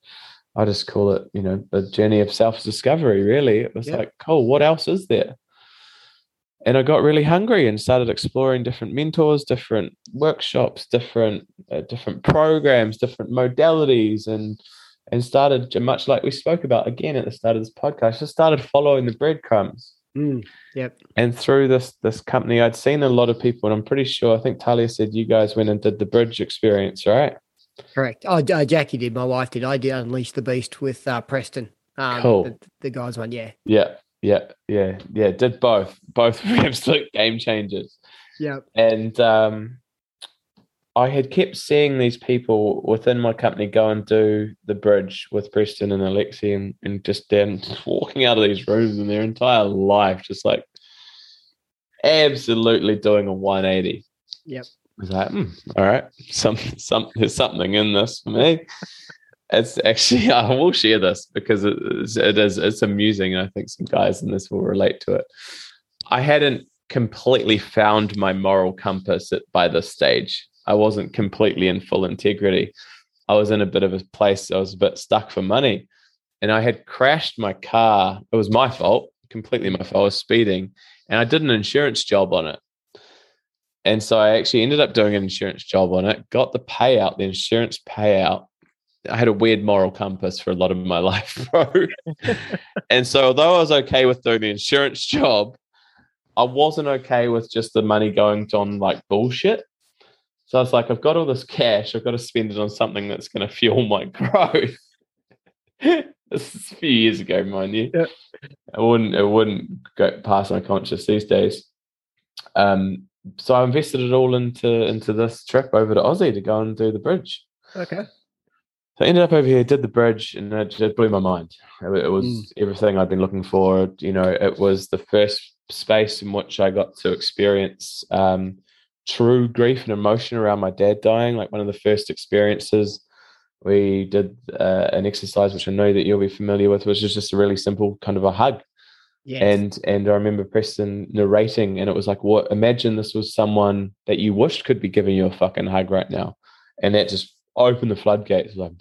Speaker 2: I just call it, you know, the journey of self discovery. Really, it was
Speaker 1: Yeah.
Speaker 2: like, cool. What else is there? And I got really hungry and started exploring different mentors, different workshops, different uh, different programs, different modalities, and and started much like we spoke about again at the start of this podcast. Just started following the breadcrumbs
Speaker 1: Mm. Yep.
Speaker 2: and through this this company i'd seen a lot of people and i'm pretty sure i think talia said you guys went and did the bridge experience right
Speaker 1: Correct. Oh, uh, Jackie did. My wife did. I did Unleash the Beast with uh, Preston. Um,
Speaker 2: Cool.
Speaker 1: The, the guys one. Yeah.
Speaker 2: yeah yeah yeah yeah did both both absolute game changers
Speaker 1: Yep.
Speaker 2: and um i had kept seeing these people within my company go and do the bridge with preston and alexi and, and just then walking out of these rooms and their entire life just like absolutely doing a 180
Speaker 1: Yep.
Speaker 2: was like, hmm, all right, some, some, there's something in this for me. It's actually, I will share this because it is, it is, it's amusing. And I think some guys in this will relate to it. I hadn't completely found my moral compass at, by this stage. I wasn't completely in full integrity. I was in a bit of a place, I was a bit stuck for money. And I had crashed my car. It was my fault, completely my fault. I was speeding and I did an insurance job on it. And so I actually ended up doing an insurance job on it, got the payout, the insurance payout. I had a weird moral compass for a lot of my life, bro. and so, although I was okay with doing the insurance job, I wasn't okay with just the money going on like bullshit. So I was like, I've got all this cash, I've got to spend it on something that's going to fuel my growth. this is a few years ago, mind you.
Speaker 1: Yeah.
Speaker 2: It wouldn't it wouldn't go past my conscious these days. Um, so I invested it all into into this trip over to Aussie to go and do the bridge.
Speaker 1: Okay.
Speaker 2: So I ended up over here, did the bridge, and it just blew my mind. It, it was
Speaker 1: Mm.
Speaker 2: everything I'd been looking for. You know, it was the first space in which I got to experience um, true grief and emotion around my dad dying. Like one of the first experiences, we did uh, an exercise which I know that you'll be familiar with, which is just a really simple kind of a hug.
Speaker 1: Yes.
Speaker 2: And and I remember Preston narrating, and it was like, "What? Imagine this was someone that you wished could be giving you a fucking hug right now," and that just opened the floodgates. Like,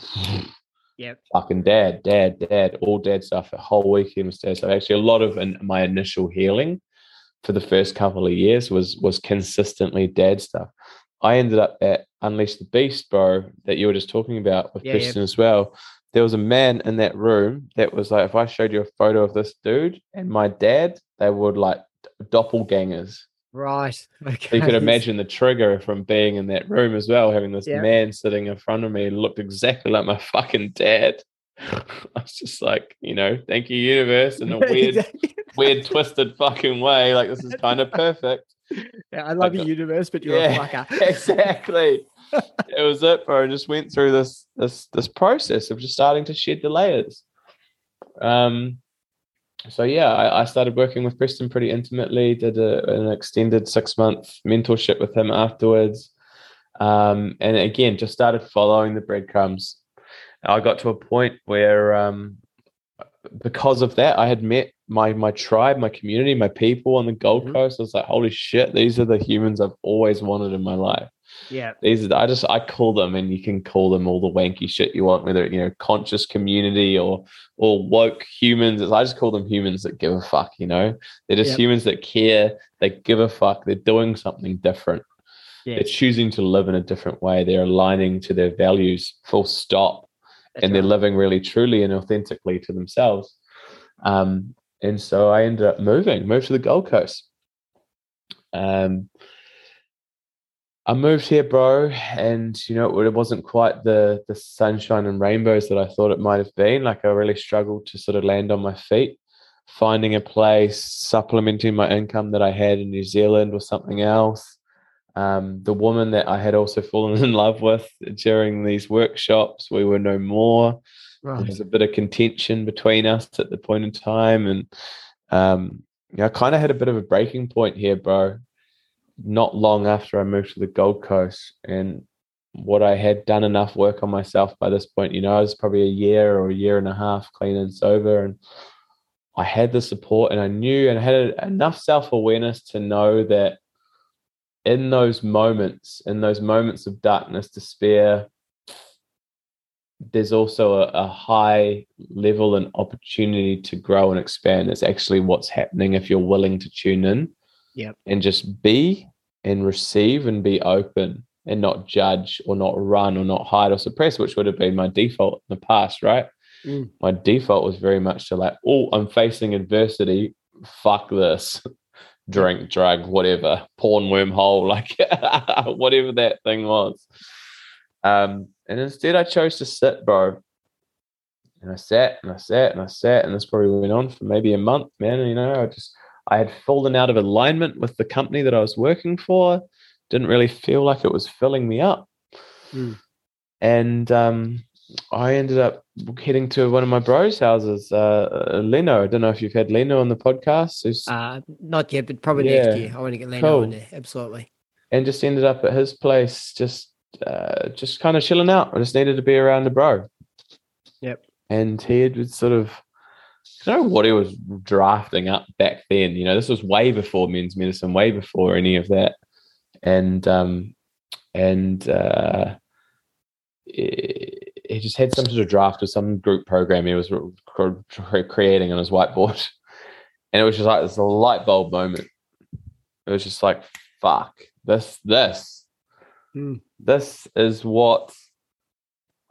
Speaker 1: yeah,
Speaker 2: fucking dad, dad, dad, all dad stuff. The whole weekend was dad stuff. Actually, a lot of in, my initial healing for the first couple of years was was consistently dad stuff. I ended up at Unleash the Beast, bro, that you were just talking about with
Speaker 1: Yeah, yeah.
Speaker 2: As well. There was a man in that room that was like, if I showed you a photo of this dude and my dad, they would like doppelgangers.
Speaker 1: right. Okay.
Speaker 2: So you could imagine the trigger from being in that room as well, having this
Speaker 1: Yeah.
Speaker 2: man sitting in front of me looked exactly like my fucking dad. I was just like, you know, thank you, universe, in a weird,
Speaker 1: Exactly.
Speaker 2: weird, twisted fucking way. Like this is kind of perfect.
Speaker 1: Yeah, I love
Speaker 2: I
Speaker 1: your universe, but you're
Speaker 2: Yeah,
Speaker 1: a fucker.
Speaker 2: exactly. it was it, bro. I just went through this this this process of just starting to shed the layers. Um, so yeah, I, I started working with Preston pretty intimately. Did a, an extended six month mentorship with him afterwards, um, and again, just started following the breadcrumbs. I got to a point where, um, because of that, I had met my my tribe, my community, my people on the Gold
Speaker 1: Mhm.
Speaker 2: Coast. I was like, holy shit, these are the humans I've always wanted in my life
Speaker 1: Yeah.
Speaker 2: these are I just I call them and you can call them all the wanky shit you want, whether you know conscious community or or woke humans. I just call them humans that give a fuck. You know, they're just
Speaker 1: Yep.
Speaker 2: humans that care. They give a fuck. They're doing something different.
Speaker 1: Yeah.
Speaker 2: They're choosing to live in a different way. They're aligning to their values. Full stop.
Speaker 1: That's
Speaker 2: and they're living really truly and authentically to themselves. Um, and so I ended up moving, moved to the Gold Coast. Um, I moved here, bro, and you know it wasn't quite the the sunshine and rainbows that I thought it might have been. Like I really struggled to sort of land on my feet, finding a place, supplementing my income that I had in New Zealand with something else. Um, the woman that I had also fallen in love with during these workshops, we were no more. There was a bit of contention between us at the point in time, and um, yeah, I kind of had a bit of a breaking point here, bro. Not long after I moved to the Gold Coast, and what I had done enough work on myself by this point, you know, I was probably a year or a year and a half clean and sober, and I had the support, and I knew, and I had enough self awareness to know that in those moments, in those moments of darkness, despair, there's also a, a high level and opportunity to grow and expand. It's actually what's happening if you're willing to tune in
Speaker 1: Yep.
Speaker 2: and just be and receive and be open and not judge or not run or not hide or suppress, which would have been my default in the past, right?
Speaker 1: Mm.
Speaker 2: My default was very much to like, oh, I'm facing adversity. Fuck this. Drink, drug, whatever, porn wormhole, like whatever that thing was. Um, and instead, I chose to sit, bro. And I sat and I sat and I sat, and this probably went on for maybe a month, man. You know, I just I had fallen out of alignment with the company that I was working for. Didn't really feel like it was filling me up,
Speaker 1: Mm.
Speaker 2: and um, I ended up heading to one of my bros' houses, uh, Leno. I don't know if you've had Leno on the podcast. Who's
Speaker 1: Uh, not yet, but probably
Speaker 2: Yeah.
Speaker 1: next year. I want to get Leno
Speaker 2: Cool.
Speaker 1: in there. Absolutely.
Speaker 2: and just ended up at his place, just uh, just kind of chilling out. I just needed to be around the bro.
Speaker 1: Yep.
Speaker 2: And he had sort of I don't know what he was drafting up back then. You know, this was way before men's medicine, way before any of that. And um and uh he just had some sort of draft of some group program he was creating on his whiteboard. And it was just like this light bulb moment. It was just like, fuck, this, this,
Speaker 1: mm.
Speaker 2: this is what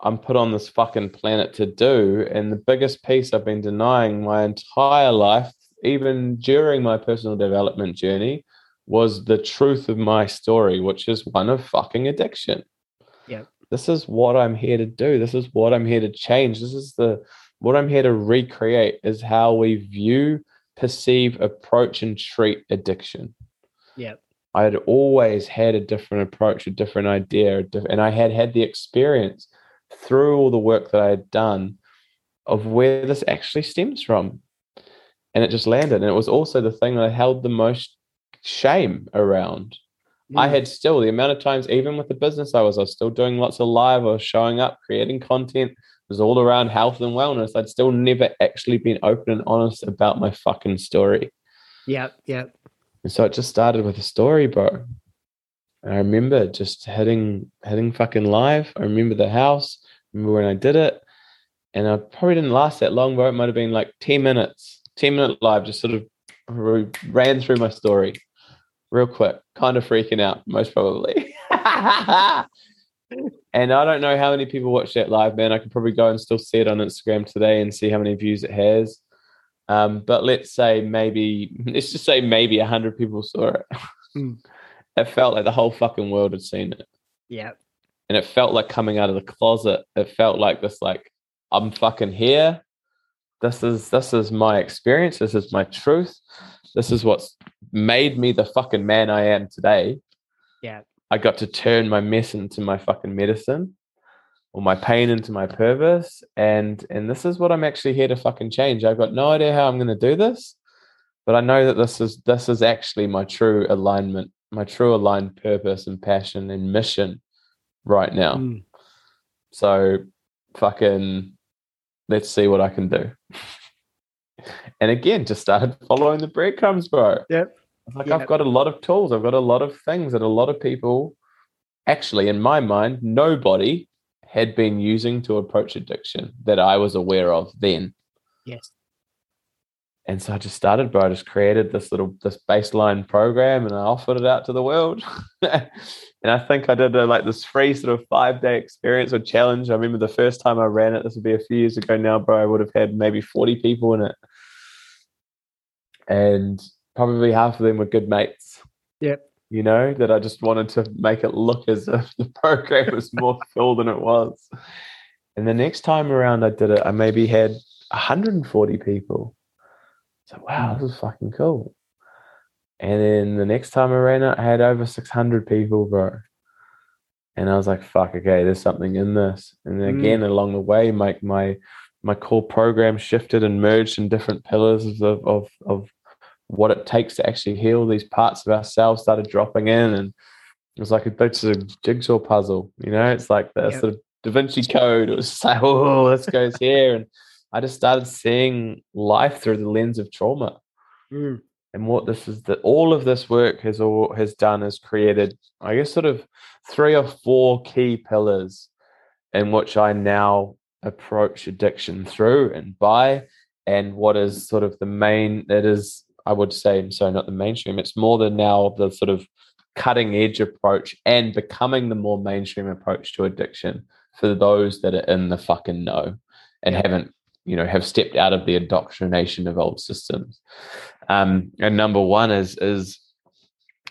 Speaker 2: I'm put on this fucking planet to do. And the biggest piece I've been denying my entire life, even during my personal development journey, was the truth of my story, which is one of fucking addiction.
Speaker 1: Yeah.
Speaker 2: This is what I'm here to do. This is what I'm here to change. This is the what I'm here to recreate is how we view, perceive, approach, and treat addiction.
Speaker 1: Yeah.
Speaker 2: I had always had a different approach, a different idea, and I had had the experience through all the work that I had done of where this actually stems from. And it just landed. And it was also the thing that I held the most shame around. Mm. I had still the amount of times, even with the business I was, I was still doing lots of live, I was showing up, creating content. It was all around health and wellness. I'd still never actually been open and honest about my fucking story.
Speaker 1: Yeah, yeah.
Speaker 2: And so it just started with a story, bro. And I remember just hitting hitting fucking live. I remember the house. I remember when I did it. And I probably didn't last that long, bro. It might have been like 10 minutes, 10 minute live, just sort of ran through my story real quick, kind of freaking out, most probably. and I don't know how many people watch that live, man. I could probably go and still see it on Instagram today and see how many views it has. Um, but let's say maybe, let's just say maybe 100 people saw it.
Speaker 1: Mm.
Speaker 2: It felt like the whole fucking world had seen it.
Speaker 1: Yeah.
Speaker 2: And it felt like coming out of the closet. It felt like this, like, I'm fucking here. This is this is my experience. This is my truth. This is what's made me the fucking man I am today.
Speaker 1: Yeah.
Speaker 2: I got to turn my mess into my fucking medicine or my pain into my purpose. And and this is what I'm actually here to fucking change. I've got no idea how I'm gonna do this, but I know that this is this is actually my true alignment, my true aligned purpose and passion and mission right now.
Speaker 1: Mm.
Speaker 2: So fucking let's see what I can do. and again, just started following the breadcrumbs, bro.
Speaker 1: Yep.
Speaker 2: Like
Speaker 1: yep.
Speaker 2: I've got a lot of tools. I've got a lot of things that a lot of people, actually, in my mind, nobody had been using to approach addiction that I was aware of then.
Speaker 1: Yes.
Speaker 2: And so I just started, bro. I just created this little this baseline program and I offered it out to the world. and I think I did a, like this free sort of five day experience or challenge. I remember the first time I ran it, this would be a few years ago now, bro. I would have had maybe 40 people in it. And probably half of them were good mates.
Speaker 1: Yep.
Speaker 2: You know, that I just wanted to make it look as if the program was more full than it was. And the next time around I did it, I maybe had 140 people. So wow, this is fucking cool. And then the next time I ran it, I had over 600 people, bro. And I was like, fuck, okay, there's something in this. And then again, mm. along the way, my my my core program shifted and merged in different pillars of, of of what it takes to actually heal these parts of ourselves started dropping in and it was like a bit of a jigsaw puzzle, you know, it's like the yep. sort of Da Vinci Code. It was like, oh, this goes here. And I just started seeing life through the lens of trauma.
Speaker 1: Mm.
Speaker 2: And what this is that all of this work has all has done is created, I guess, sort of three or four key pillars in which I now approach addiction through and by. And what is sort of the main, it is, I would say, so not the mainstream, it's more than now the sort of cutting edge approach and becoming the more mainstream approach to addiction for those that are in the fucking know and haven't you know have stepped out of the indoctrination of old systems. Um and number one is is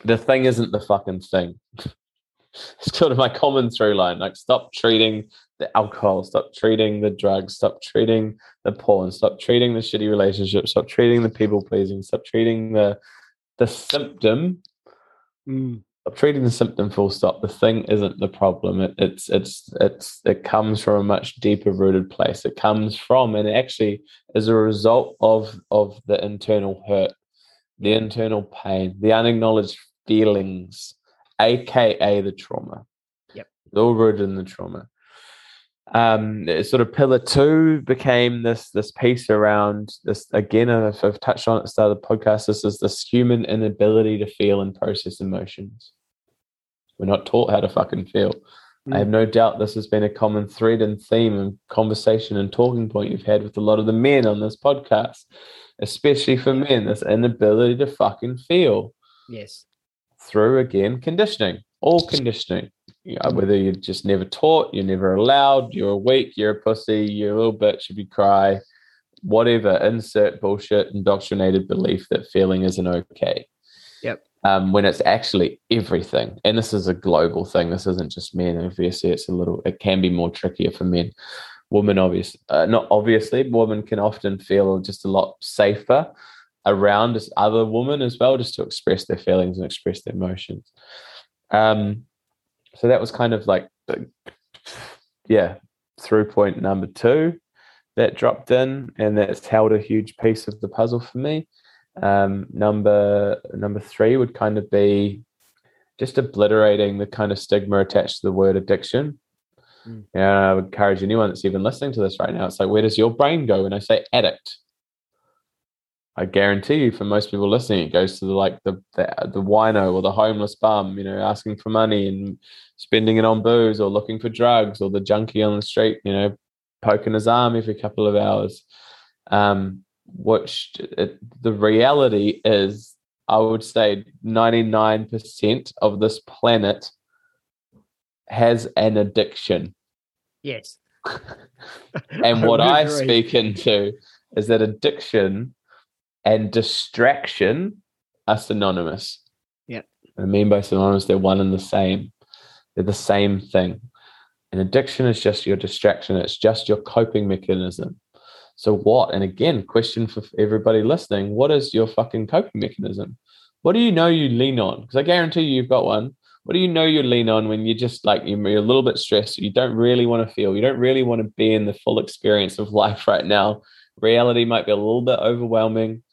Speaker 2: the thing isn't the fucking thing. It's sort of my common through line like stop treating the alcohol stop treating the drugs stop treating the porn stop treating the shitty relationships, stop treating the people pleasing stop treating the the symptom
Speaker 1: mm
Speaker 2: treating the symptom full stop the thing isn't the problem it, it's it's it's it comes from a much deeper rooted place it comes from and actually as a result of of the internal hurt the internal pain the unacknowledged feelings aka the trauma.
Speaker 1: Yep.
Speaker 2: It's all rooted in the trauma. Um, sort of pillar two became this this piece around this again. I've, I've touched on at the start of the podcast. This is this human inability to feel and process emotions. We're not taught how to fucking feel. Mm. I have no doubt this has been a common thread and theme and conversation and talking point you've had with a lot of the men on this podcast, especially for men. This inability to fucking feel.
Speaker 1: Yes.
Speaker 2: Through again conditioning, all conditioning whether you're just never taught, you're never allowed, you're a weak, you're a pussy, you're a little bitch if you cry, whatever, insert bullshit indoctrinated belief that feeling isn't okay.
Speaker 1: Yep.
Speaker 2: Um, when it's actually everything. And this is a global thing. This isn't just men. Obviously, it's a little, it can be more trickier for men. Women, obviously, uh, not obviously, women can often feel just a lot safer around other women as well, just to express their feelings and express their emotions. Um, so that was kind of like yeah through point number two that dropped in and that's held a huge piece of the puzzle for me. Um, number number three would kind of be just obliterating the kind of stigma attached to the word addiction. Mm. yeah i would encourage anyone that's even listening to this right now it's like where does your brain go when i say addict I guarantee you, for most people listening, it goes to the like the, the the wino or the homeless bum, you know, asking for money and spending it on booze or looking for drugs, or the junkie on the street, you know, poking his arm every couple of hours. Um, which it, the reality is, I would say, ninety nine percent of this planet has an addiction.
Speaker 1: Yes.
Speaker 2: and what I speak into is that addiction and distraction are synonymous.
Speaker 1: Yeah.
Speaker 2: I mean by synonymous, they're one and the same. They're the same thing. An addiction is just your distraction, it's just your coping mechanism. So, what? And again, question for everybody listening what is your fucking coping mechanism? What do you know you lean on? Because I guarantee you, you've got one. What do you know you lean on when you're just like you're a little bit stressed? You don't really want to feel, you don't really want to be in the full experience of life right now. Reality might be a little bit overwhelming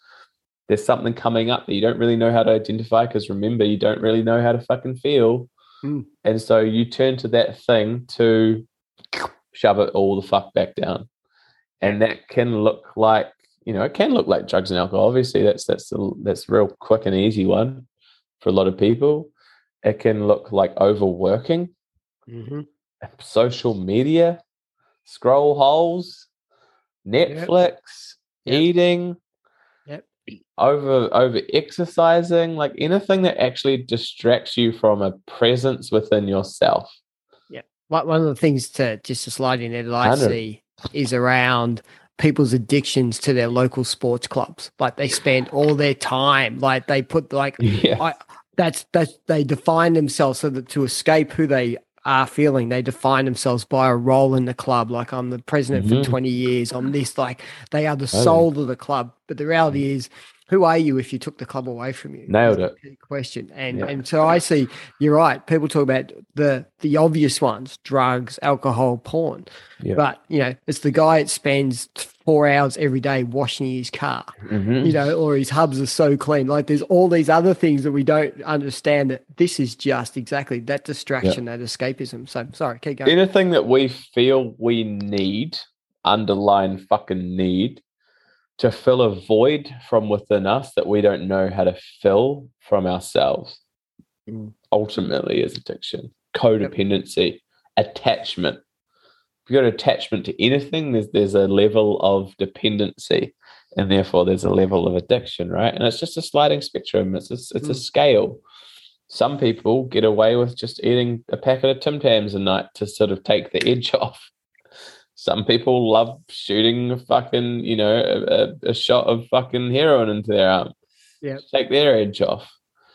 Speaker 2: there's something coming up that you don't really know how to identify because remember you don't really know how to fucking feel
Speaker 1: mm.
Speaker 2: and so you turn to that thing to shove it all the fuck back down and that can look like you know it can look like drugs and alcohol obviously that's that's the, that's real quick and easy one for a lot of people it can look like overworking
Speaker 1: mm-hmm.
Speaker 2: social media scroll holes netflix yep. eating over over exercising like anything that actually distracts you from a presence within yourself
Speaker 1: yeah one of the things to just to slide in there that i 100. see is around people's addictions to their local sports clubs like they spend all their time like they put like
Speaker 2: yeah.
Speaker 1: I, that's that's they define themselves so that to escape who they are feeling. They define themselves by a role in the club. Like I'm the president mm-hmm. for 20 years. I'm this, like they are the soul of the club. But the reality is who are you if you took the club away from you?
Speaker 2: Nailed it.
Speaker 1: Question. And yeah. and so I see you're right. People talk about the the obvious ones: drugs, alcohol, porn. Yeah. But you know, it's the guy that spends four hours every day washing his car.
Speaker 2: Mm-hmm.
Speaker 1: You know, or his hubs are so clean. Like there's all these other things that we don't understand. That this is just exactly that distraction, yeah. that escapism. So sorry, keep going.
Speaker 2: Anything that we feel we need, underline fucking need to fill a void from within us that we don't know how to fill from ourselves.
Speaker 1: Mm.
Speaker 2: Ultimately, is addiction, codependency, yep. attachment. If you've got attachment to anything, there's there's a level of dependency, and therefore there's a level of addiction, right? And it's just a sliding spectrum. It's a, it's mm. a scale. Some people get away with just eating a packet of Tim Tams a night to sort of take the edge off some people love shooting a fucking, you know, a, a shot of fucking heroin into their arm.
Speaker 1: Yeah.
Speaker 2: Take their edge off.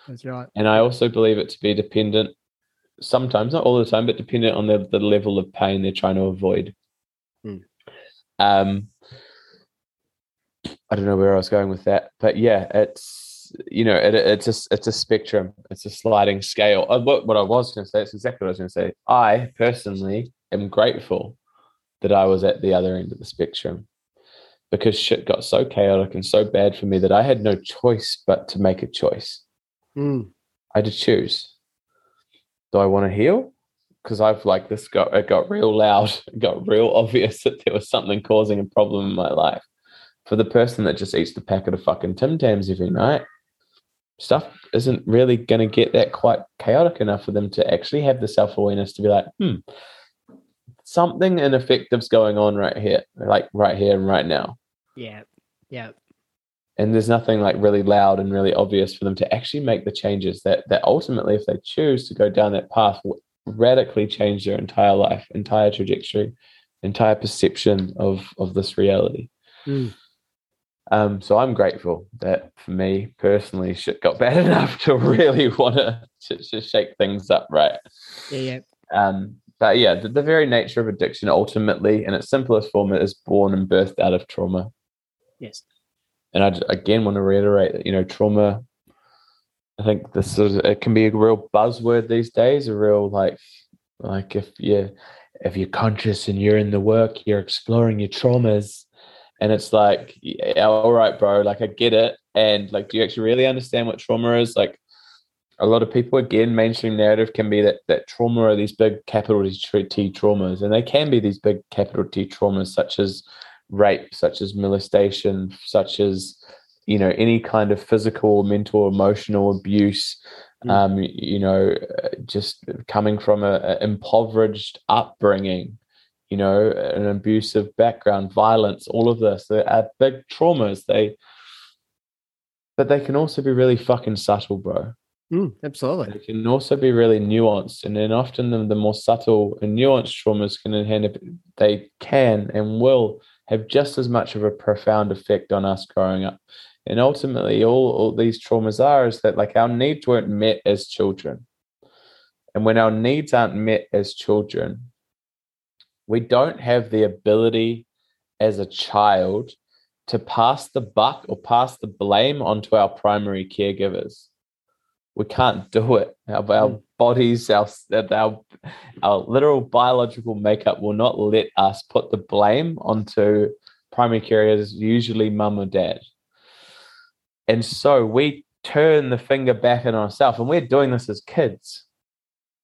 Speaker 1: That's right.
Speaker 2: And I also believe it to be dependent, sometimes, not all the time, but dependent on the, the level of pain they're trying to avoid.
Speaker 1: Hmm.
Speaker 2: Um, I don't know where I was going with that, but yeah, it's you know, it, it's a it's a spectrum, it's a sliding scale. Uh, what what I was going to say, it's exactly what I was going to say. I personally am grateful that I was at the other end of the spectrum because shit got so chaotic and so bad for me that I had no choice but to make a choice.
Speaker 1: Mm.
Speaker 2: I had to choose. do I want to heal? Because I've like this got it got real loud, it got real obvious that there was something causing a problem in my life. For the person that just eats the packet of fucking Tim Tams every night, stuff isn't really going to get that quite chaotic enough for them to actually have the self awareness to be like, hmm, something ineffective's going on right here, like right here and right now.
Speaker 1: Yeah. Yeah.
Speaker 2: And there's nothing like really loud and really obvious for them to actually make the changes that that ultimately, if they choose to go down that path, will radically change their entire life, entire trajectory, entire perception of of this reality.
Speaker 1: Mm.
Speaker 2: Um, so I'm grateful that for me personally, shit got bad enough to really want to, to shake things up, right?
Speaker 1: Yeah, yeah.
Speaker 2: Um, but yeah, the, the, very nature of addiction ultimately, in its simplest form, is born and birthed out of trauma.
Speaker 1: Yes.
Speaker 2: And I again want to reiterate that you know trauma. I think this is it can be a real buzzword these days. A real like like if you if you're conscious and you're in the work, you're exploring your traumas and it's like yeah, all right bro like i get it and like do you actually really understand what trauma is like a lot of people again mainstream narrative can be that that trauma are these big capital t traumas and they can be these big capital t traumas such as rape such as molestation such as you know any kind of physical mental emotional abuse mm. um you know just coming from a, a impoverished upbringing you know, an abusive background, violence, all of this. They are big traumas. They, but they can also be really fucking subtle, bro.
Speaker 1: Mm, absolutely.
Speaker 2: They can also be really nuanced, and then often the, the more subtle and nuanced traumas can have they can and will have just as much of a profound effect on us growing up. And ultimately, all, all these traumas are is that like our needs weren't met as children. And when our needs aren't met as children, we don't have the ability as a child to pass the buck or pass the blame onto our primary caregivers. We can't do it. Our, our mm. bodies, our, our, our literal biological makeup will not let us put the blame onto primary caregivers, usually mum or dad. And so we turn the finger back on ourselves, and we're doing this as kids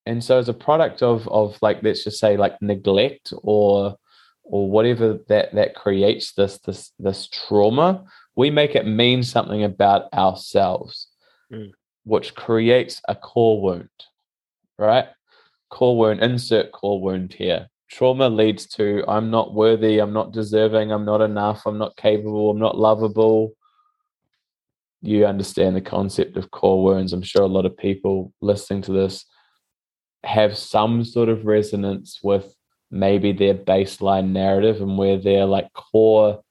Speaker 2: and so as a product of of like let's just say like neglect or or whatever that that creates this this this trauma we make it mean something about ourselves mm. Which creates a core wound right? Core wound insert core wound here. Trauma leads to i'm not worthy i'm not deserving i'm not enough i'm not capable i'm not lovable. You understand the concept of core wounds. I'm sure a lot of people listening to this have some sort of resonance with maybe their baseline narrative and where their like core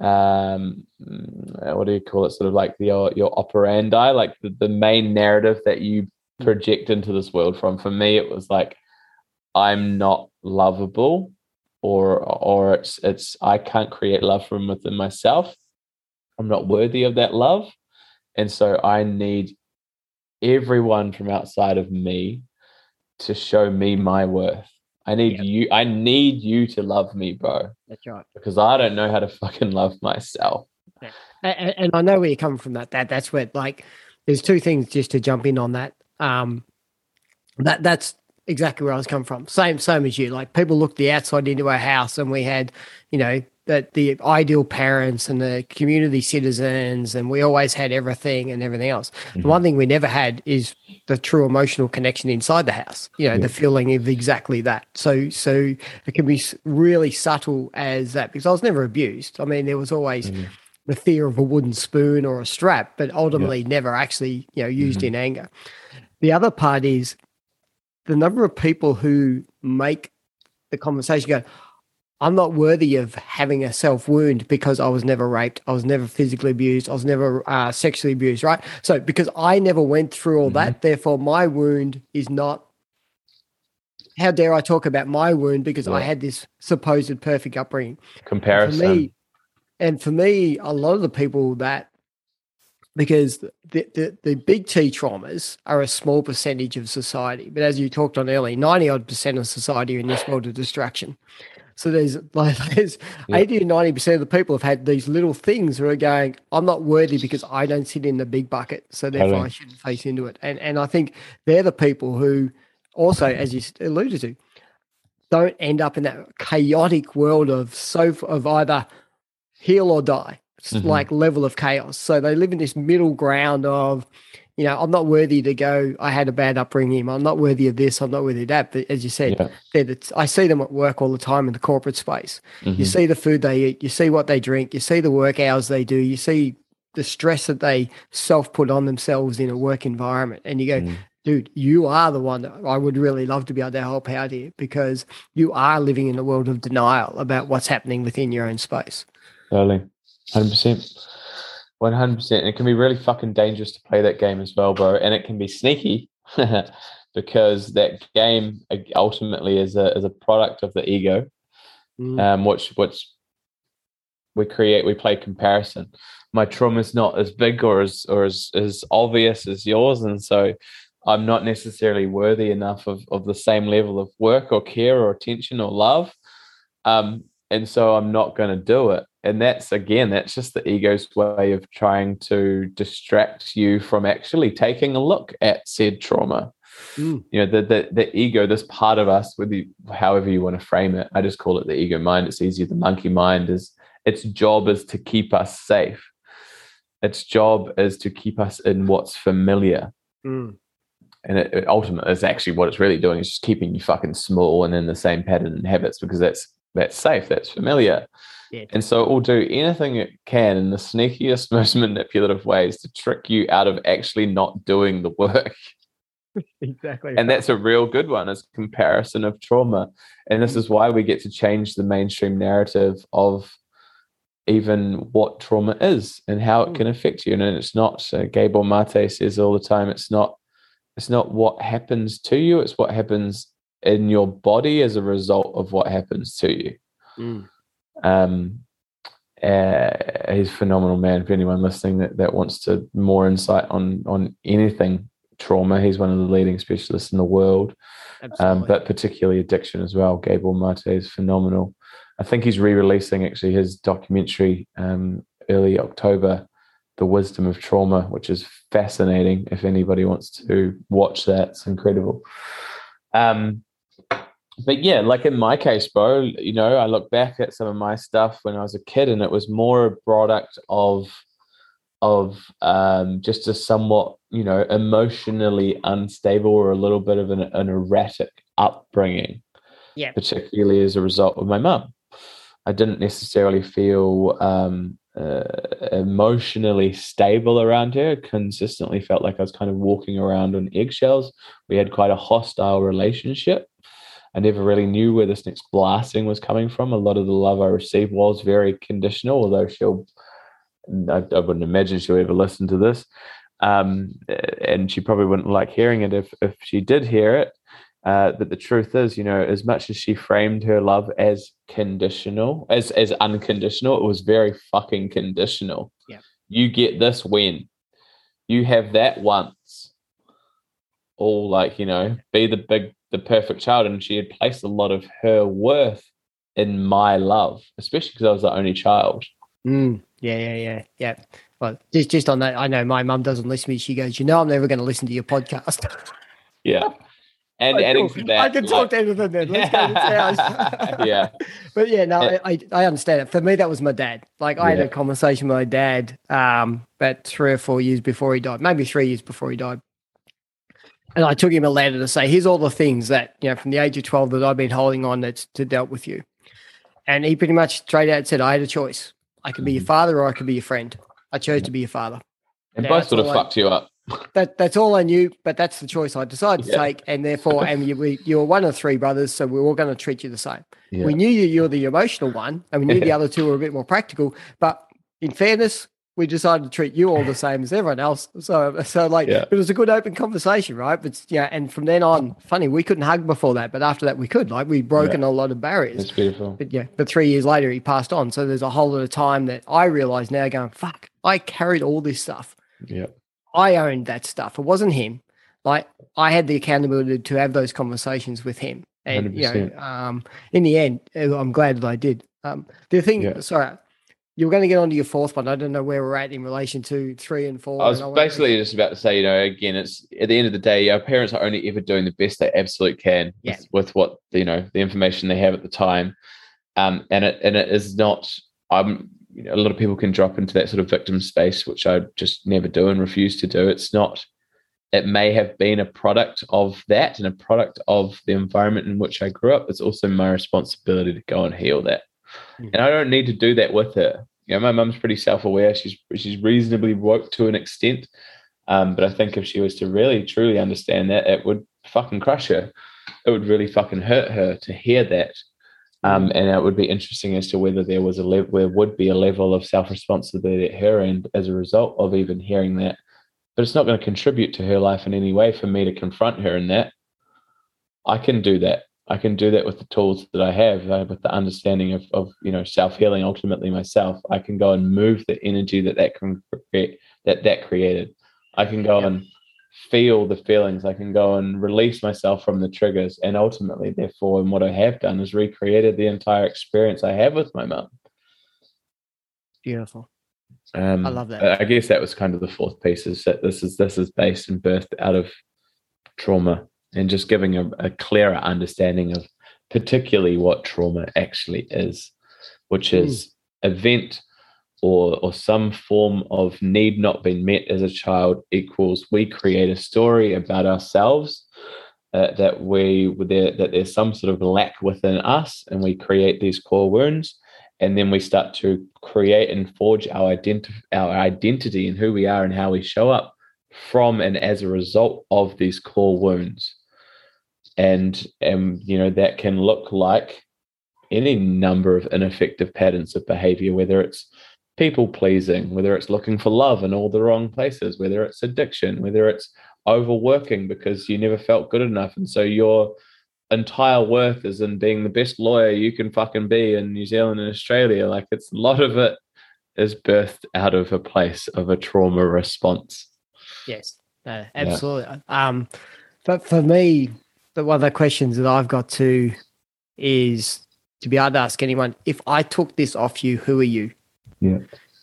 Speaker 2: um what do you call it? Sort of like your your operandi like the, the main narrative that you project into this world from. For me it was like i'm not lovable or or it's it's i can't create love from within myself. I'm not worthy of that love. And so i need everyone from outside of me to show me my worth. I need you. I need you to love me, bro.
Speaker 1: That's right.
Speaker 2: Because I don't know how to fucking love myself.
Speaker 1: Yeah. And, and, I know where you're coming from. That that that's where like there's two things just to jump in on that. Um, that that's exactly where I was coming from. Same same as you. Like people looked the outside into our house, and we had you know that the ideal parents and the community citizens, and we always had everything and everything else. Mm-hmm. The one thing we never had is the true emotional connection inside the house. You know, yeah. the feeling of exactly that. So, so it can be really subtle as that because I was never abused. I mean, there was always. Mm-hmm. The fear of a wooden spoon or a strap, but ultimately yeah. never actually, you know, used mm-hmm. in anger. The other part is the number of people who make the conversation go, I'm not worthy of having a self wound because I was never raped, I was never physically abused, I was never uh, sexually abused, right? So because I never went through all mm-hmm. that, therefore my wound is not. How dare I talk about my wound because yeah. I had this supposed perfect upbringing?
Speaker 2: Comparison.
Speaker 1: And for, me, and for me, a lot of the people that because the, the, the big T traumas are a small percentage of society. But as you talked on earlier, 90 odd percent of society are in this world of distraction. So there's like there's
Speaker 2: Yeah.
Speaker 1: eighty to ninety percent of the people have had these little things who are going, I'm not worthy because I don't sit in the big bucket, so therefore
Speaker 2: Totally.
Speaker 1: I shouldn't face into it. And and I think they're the people who also, as you alluded to, don't end up in that chaotic world of so of either heal or die. It's
Speaker 2: Mhm.
Speaker 1: like level of chaos. So they live in this middle ground of, you know, I'm not worthy to go. I had a bad upbringing. I'm not worthy of this. I'm not worthy of that. But as you said,
Speaker 2: Yeah.
Speaker 1: the, I see them at work all the time in the corporate space. You
Speaker 2: Mhm.
Speaker 1: see the food they eat. You see what they drink. You see the work hours they do. You see the stress that they self put on themselves in a work environment. And you go,
Speaker 2: Mm.
Speaker 1: dude, you are the one that I would really love to be able to help out here because you are living in a world of denial about what's happening within your own space.
Speaker 2: Totally. 100%. 100%. It can be really fucking dangerous to play that game as well, bro. And it can be sneaky because that game ultimately is a, is a product of the ego,
Speaker 1: Mm.
Speaker 2: um, which, which we create, we play comparison. My trauma is not as big or as, or as, as obvious as yours. And so I'm not necessarily worthy enough of, of the same level of work or care or attention or love. Um, and so I'm not going to do it. And that's again, that's just the ego's way of trying to distract you from actually taking a look at said trauma.
Speaker 1: Mm.
Speaker 2: You know, the the, the ego, this part of us, with you, however you want to frame it, I just call it the ego mind. It's easier. The monkey mind is its job is to keep us safe. Its job is to keep us in what's familiar
Speaker 1: Mm.
Speaker 2: and it, it ultimately is actually what it's really doing is just keeping you fucking small and in the same pattern and habits because that's that's safe, that's familiar.
Speaker 1: Yeah.
Speaker 2: And so it will do anything it can in the sneakiest, most manipulative ways to trick you out of actually not doing the work.
Speaker 1: Exactly.
Speaker 2: And that's a real good one is comparison of trauma. And this is why we get to change the mainstream narrative of even what trauma is and how it
Speaker 1: Mm.
Speaker 2: can affect you. And it's not, uh, Gabor Mate says all the time, it's not, it's not what happens to you, it's what happens in your body as a result of what happens to you.
Speaker 1: Mm.
Speaker 2: Um, uh, he's a phenomenal man. For anyone listening that, that wants to more insight on on anything trauma, he's one of the leading specialists in the world um, but particularly addiction as well. Gabor Mate is phenomenal. I think he's re-releasing actually his documentary um, early October, "The Wisdom of Trauma," which is fascinating. If anybody wants to watch that, it's incredible. Um, but yeah, like in my case, bro, you know, I look back at some of my stuff when I was a kid, and it was more a product of of um, just a somewhat, you know, emotionally unstable or a little bit of an, an erratic upbringing.
Speaker 1: Yeah.
Speaker 2: Particularly as a result of my mum. I didn't necessarily feel um, uh, emotionally stable around her. Consistently felt like I was kind of walking around on eggshells. We had quite a hostile relationship. I never really knew where this next blasting was coming from. A lot of the love I received was very conditional, although she'll I, I wouldn't imagine she'll ever listen to this. Um, and she probably wouldn't like hearing it if, if she did hear it. Uh, but the truth is, you know, as much as she framed her love as conditional, as as unconditional, it was very fucking conditional.
Speaker 1: Yeah.
Speaker 2: You get this when you have that once. All like, you know, be the big the perfect child. And she had placed a lot of her worth in my love, especially because I was the only child.
Speaker 1: Mm. Yeah, yeah, yeah, yeah. Well, just just on that, I know my mum doesn't listen to me. She goes, "You know, I'm never going to listen to your podcast."
Speaker 2: Yeah. And
Speaker 1: I
Speaker 2: adding to that,
Speaker 1: I can talk to anything then. Let's go to
Speaker 2: yeah.
Speaker 1: but yeah, no,
Speaker 2: Yeah.
Speaker 1: I, I I understand it. For me, that was my dad. Like I had a conversation with my dad um about three or four years before he died, maybe three years before he died. And I took him a letter to say, here's all the things that, you know, from the age of 12 that I've been holding on that's to dealt with you. And he pretty much straight out said, I had a choice. I could be your
Speaker 2: Mhm.
Speaker 1: father or I could be your friend. I chose to be your father.
Speaker 2: And
Speaker 1: Yeah,
Speaker 2: both sort
Speaker 1: of I-
Speaker 2: fucked you up.
Speaker 1: That that's all I knew, but that's the choice I decided to
Speaker 2: Yeah.
Speaker 1: take. And therefore, and you, we, you're one of three brothers, so we're all going to treat you the same.
Speaker 2: Yeah.
Speaker 1: We knew you, you were the emotional one, and we knew the other two were a bit more practical. But in fairness, we decided to treat you all the same as everyone else. So, so like,
Speaker 2: Yeah.
Speaker 1: it was a good open conversation, right? But yeah, and from then on, funny, we couldn't hug before that, but after that, we could. Like, we'd broken a lot of barriers.
Speaker 2: It's beautiful.
Speaker 1: But yeah, but three years later, he passed on. So there's a whole lot of time that I realize now, going, fuck, I carried all this stuff.
Speaker 2: Yeah.
Speaker 1: I owned that stuff. It wasn't him. Like I had the accountability to have those conversations with him And you know, um, in the end, I'm glad that I did. Um, the thing, yeah. sorry, you were going to get onto your fourth one. I don't know where we're at in relation to three and four.
Speaker 2: I was basically just about to say, you know, again, it's at the end of the day, our parents are only ever doing the best they absolutely can
Speaker 1: yeah.
Speaker 2: with, with, what you know the information they have at the time, um, and it and it is not. I'm you know, a lot of people can drop into that sort of victim space, which I just never do and refuse to do. It's not it may have been a product of that and a product of the environment in which I grew up. It's also my responsibility to go and heal that. Mm-hmm. And I don't need to do that with her. You know, my mum's pretty self-aware. She's she's reasonably woke to an extent. Um, but I think if she was to really truly understand that, it would fucking crush her. It would really fucking hurt her to hear that. Um, hmm. and it would be interesting as to whether there was a level, there would be a level of self responsibility at her end as a result of even hearing that but it's not going to contribute to her life in any way for me to confront her in that. I can do that. I can do that with the tools that I have, uh, with the understanding of, of you know self healing. Ultimately, myself, I can go and move the energy that that can create, that that created. I can go and feel the feelings. I can go and release myself from the triggers, and ultimately, therefore, and what I have done is recreated the entire experience I have with my mum.
Speaker 1: Beautiful.
Speaker 2: Um,
Speaker 1: I love that.
Speaker 2: I guess that was kind of the fourth piece is that this is this is based and birthed out of trauma and just giving a, a clearer understanding of particularly what trauma actually is, which is mm. event or or some form of need not being met as a child equals we create a story about ourselves uh, that we there, that there's some sort of lack within us and we create these core wounds and then we start to create and forge our identity our identity and who we are and how we show up from and as a result of these core wounds and and you know that can look like any number of ineffective patterns of behavior whether it's people pleasing whether it's looking for love in all the wrong places whether it's addiction whether it's overworking because you never felt good enough and so you're entire worth is in being the best lawyer you can fucking be in New Zealand and Australia. Like it's a lot of it is birthed out of a place of a trauma response.
Speaker 1: Yes, no, absolutely. Yeah. Um, but for me, the one of the questions that I've got to is to be able to ask anyone, if I took this off you, who are you?
Speaker 2: Yeah.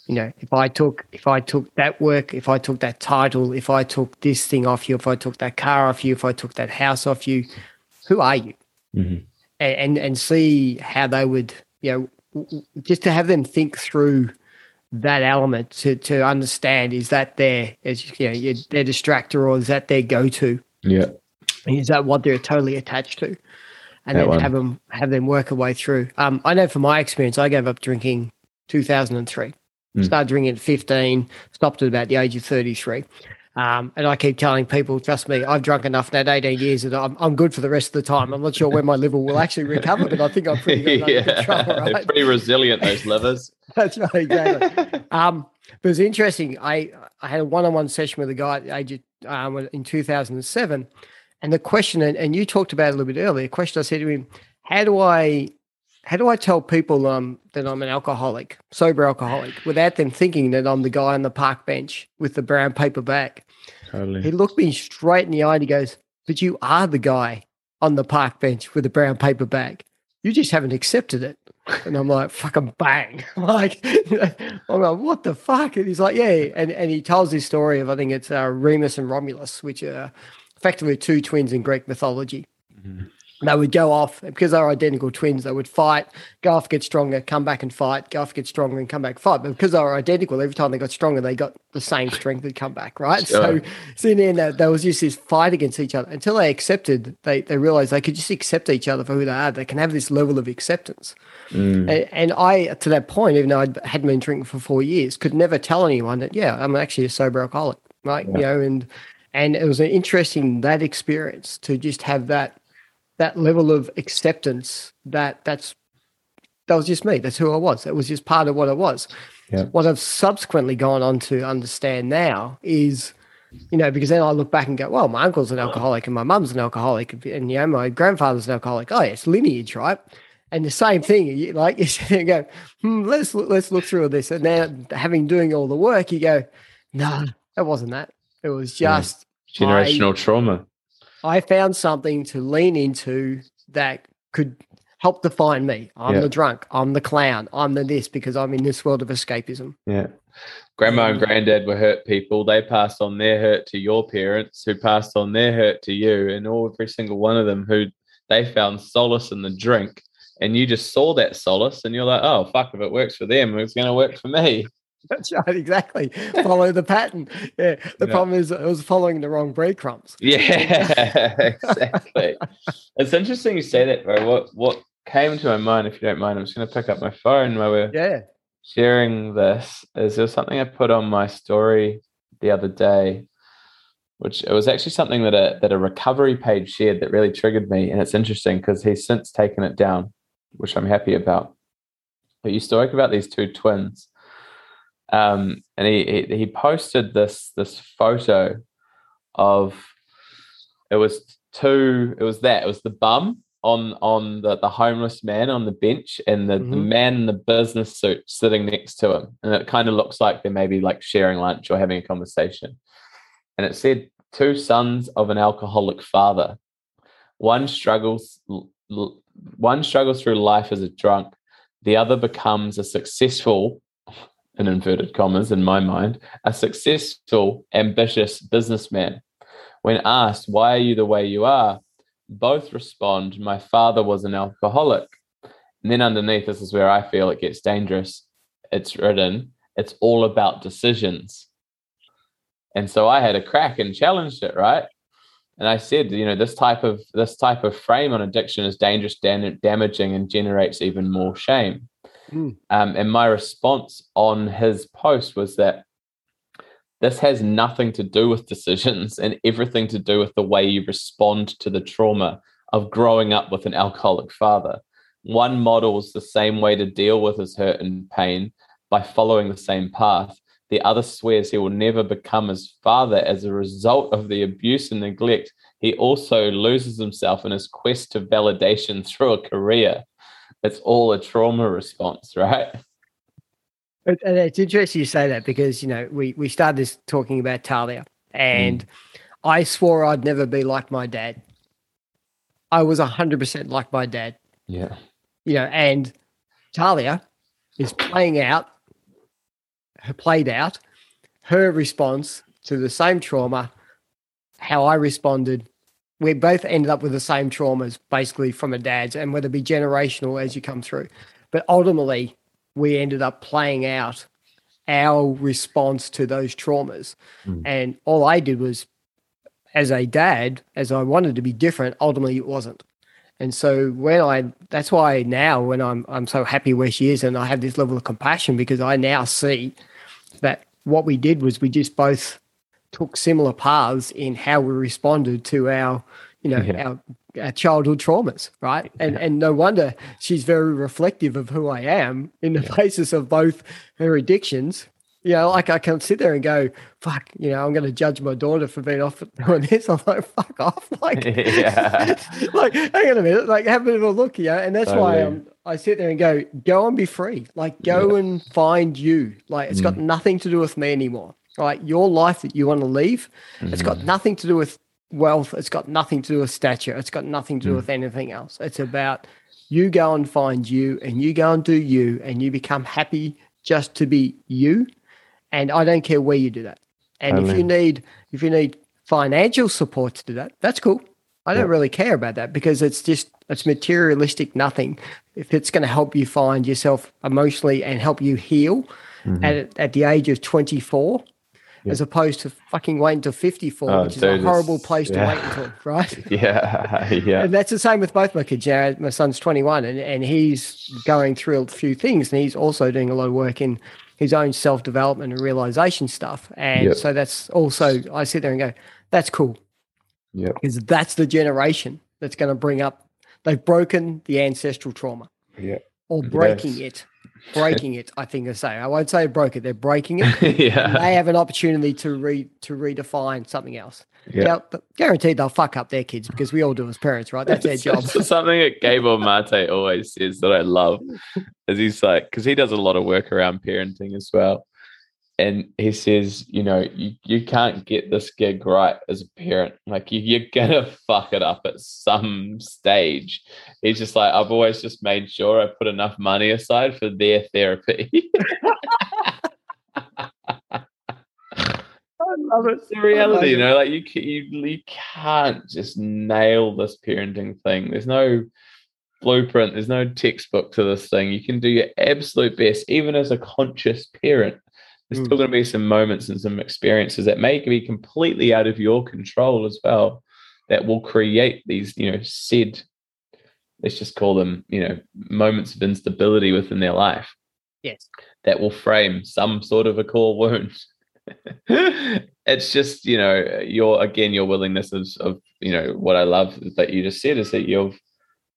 Speaker 1: You know, if I took if I took that work, if I took that title, if I took this thing off you, if I took that car off you, if I took that house off you, who are you?
Speaker 2: Mm-hmm.
Speaker 1: And, and, and see how they would, you know, just to have them think through that element to to understand is that their as you know their distractor or is that their go to?
Speaker 2: Yeah,
Speaker 1: is that what they're totally attached to? And that then one. have them have them work a way through. Um, I know from my experience, I gave up drinking 2003. Mm. Started drinking at 15, stopped at about the age of 33. Um, and I keep telling people, trust me, I've drunk enough now, 18 years, that I'm, I'm good for the rest of the time. I'm not sure when my liver will actually recover, but I think I'm pretty good yeah. control, right?
Speaker 2: They're pretty resilient, those livers.
Speaker 1: That's right, exactly. um, but it's interesting. I, I had a one-on-one session with a guy at the age of, um, in 2007. And the question, and, and you talked about it a little bit earlier, the question I said to him, how do I how do I tell people um, that I'm an alcoholic, sober alcoholic, without them thinking that I'm the guy on the park bench with the brown paper bag?
Speaker 2: Totally.
Speaker 1: He looked me straight in the eye and he goes, But you are the guy on the park bench with the brown paper bag. You just haven't accepted it. And I'm like, fucking bang. like, I'm like, what the fuck? And he's like, yeah. And, and he tells his story of, I think it's uh, Remus and Romulus, which are effectively two twins in Greek mythology. Mm-hmm they would go off because they're identical twins. They would fight, go off, get stronger, come back and fight, go off, get stronger, and come back fight. But because they were identical, every time they got stronger, they got the same strength and come back, right? Sure. So, so in the end, there was just this fight against each other until they accepted. They they realized they could just accept each other for who they are. They can have this level of acceptance. Mm. And, and, I, to that point, even though I hadn't been drinking for four years, could never tell anyone that yeah, I'm actually a sober alcoholic, right? Yeah. You know, and and it was an interesting that experience to just have that that level of acceptance that that's that was just me. That's who I was. That was just part of what I was.
Speaker 2: Yeah.
Speaker 1: What I've subsequently gone on to understand now is, you know, because then I look back and go, well, my uncle's an alcoholic and my mum's an alcoholic and, you know, my grandfather's an alcoholic. Oh, it's lineage, right? And the same thing, you, like you go, hmm, let's let's look through this. And now, having doing all the work, you go, no, that wasn't that. It was just
Speaker 2: yeah. generational trauma.
Speaker 1: I found something to lean into that could help define me. I'm
Speaker 2: Yeah.
Speaker 1: the drunk. I'm the clown. I'm the this because I'm in this world of escapism.
Speaker 2: Yeah. Grandma and mm. granddad were hurt people. They passed on their hurt to your parents, who passed on their hurt to you, and all every single one of them who they found solace in the drink. And you just saw that solace, and you're like, "Oh fuck! If it works for them, it's going to work for me."
Speaker 1: That's right, exactly. Follow the pattern. Yeah. The
Speaker 2: Yeah.
Speaker 1: problem is, I was following the wrong breadcrumbs.
Speaker 2: Yeah, exactly. it's interesting you say that, bro. What what came to my mind, if you don't mind, I'm just going to pick up my phone while we're
Speaker 1: Yeah.
Speaker 2: sharing this is there something I put on my story the other day, which it was actually something that a that a recovery page shared that really triggered me, and it's interesting because he's since taken it down, which I'm happy about. But you spoke about these two twins, um, and he, he he posted this this photo of it was two it was that it was the bum on on the, the homeless man on the bench and the, the
Speaker 1: Mhm.
Speaker 2: man in the business suit sitting next to him. And it kind of looks like they're maybe like sharing lunch or having a conversation. And it said two sons of an alcoholic father. One struggles one struggles through life as a drunk. The other becomes a successful in inverted commas in my mind a successful ambitious businessman. When asked why are you the way you are? both respond my father was an alcoholic. And then underneath this is where i feel it gets dangerous. It's written it's all about decisions. And so i had a crack and challenged it right? And i said you know this type of this type of frame on addiction is dangerous dan- damaging and generates even more shame
Speaker 1: Mm.
Speaker 2: um, and my response on his post was that this has nothing to do with decisions and everything to do with the way you respond to the trauma of growing up with an alcoholic father. One models the same way to deal with his hurt and pain by following the same path. The other swears he will never become his father as a result of the abuse and neglect. He also loses himself in his quest to validation through a career. It's all a trauma response, right?
Speaker 1: And it's interesting you say that because you know we we started this talking about Talia, and mm. I swore I'd never be like my dad. I was hundred percent like my dad,
Speaker 2: Yeah.
Speaker 1: you know, and Talia is playing out, her played out, her response to the same trauma, how I responded. We both ended up with the same traumas, basically from a dad's, and whether it be generational as you come through. But ultimately, we ended up playing out our response to those traumas.
Speaker 2: Mm.
Speaker 1: And all I did was, as a dad, as I wanted to be different, ultimately it wasn't. And so when I, that's why now when I'm, I'm so happy where she is, and I have this level of compassion because I now see that what we did was we just both took similar paths in how we responded to our, you know,
Speaker 2: Yeah.
Speaker 1: our, our childhood traumas, right? And and no wonder she's very reflective of who I am in the basis of both her addictions. You know, like I can sit there and go, fuck, you know, I'm going to judge my daughter for being off doing this. I'm like, fuck off. Like, like, hang on a minute, like, have a bit of a look, yeah. And that's why
Speaker 2: Totally.
Speaker 1: um, I sit there and go, go and be free. Like, go and find you. Like, it's
Speaker 2: Mm.
Speaker 1: got nothing to do with me anymore. Like, your life that you want to leave, it's got
Speaker 2: Mm-hmm.
Speaker 1: nothing to do with wealth. It's got nothing to do with stature. It's got nothing to do
Speaker 2: Mm.
Speaker 1: with anything else. It's about you go and find you and you go and do you and you become happy just to be you. And I don't care where you do that. And if you need if you need financial support to do that, that's cool. I don't really care about that because it's just it's materialistic nothing. If it's going to help you find yourself emotionally and help you heal
Speaker 2: Mhm.
Speaker 1: at at the age of 24
Speaker 2: Yeah.
Speaker 1: as opposed to fucking waiting till 54,
Speaker 2: Oh,
Speaker 1: which is a horrible place to wait until, right?
Speaker 2: yeah. Yeah.
Speaker 1: And that's the same with both my kids. Yeah, my son's 21 and, and he's going through a few things and he's also doing a lot of work in his own self development and realization stuff. And
Speaker 2: Yep.
Speaker 1: so that's also, I sit there and go, that's cool
Speaker 2: Yeah.
Speaker 1: because that's the generation that's going to bring up, they've broken the ancestral trauma
Speaker 2: Yeah.
Speaker 1: or breaking
Speaker 2: Yes.
Speaker 1: it. Breaking it, I think I say. I won't say broke it, they're breaking it.
Speaker 2: yeah.
Speaker 1: they have an opportunity to re to redefine something else.
Speaker 2: Yeah.
Speaker 1: Now, but guaranteed they'll fuck up their kids because we all do as parents, right? That's their job.
Speaker 2: Something that Gabor Mate always says that I love is he's like, because he does a lot of work around parenting as well. And he says, you know, you, you can't get this gig right as a parent. Like you, you're gonna fuck it up at some stage. He's just like, I've always just made sure I put enough money aside for their therapy. I love it. It's the reality, you know, like you, you you can't just nail this parenting thing. There's no blueprint. There's no textbook to this thing. You can do your absolute best, even as a conscious parent. There's mm. still going to be some moments and some experiences that may be completely out of your control as well, that will create these, you know, said, let's just call them, you know, moments of instability within their life.
Speaker 1: Yes.
Speaker 2: That will frame some sort of a core wound. it's just, you know, your again, your willingness of, of, you know, what I love that you just said is that you've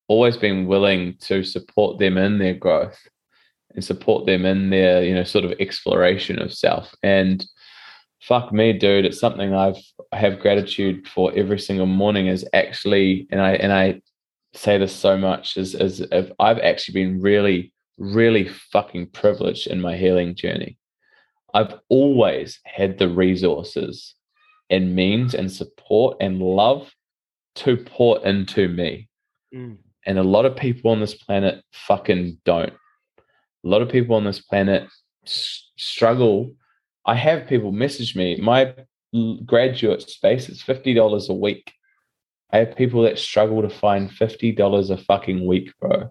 Speaker 2: always been willing to support them in their growth and support them in their you know sort of exploration of self and fuck me dude it's something i've I have gratitude for every single morning is actually and i and i say this so much is is if i've actually been really really fucking privileged in my healing journey i've always had the resources and means and support and love to pour into me mm. And a lot of people on this planet fucking don't. A lot of people on this planet s- struggle. I have people message me, my graduate space is $50 a week. I have people that struggle to find $50 a fucking week, bro,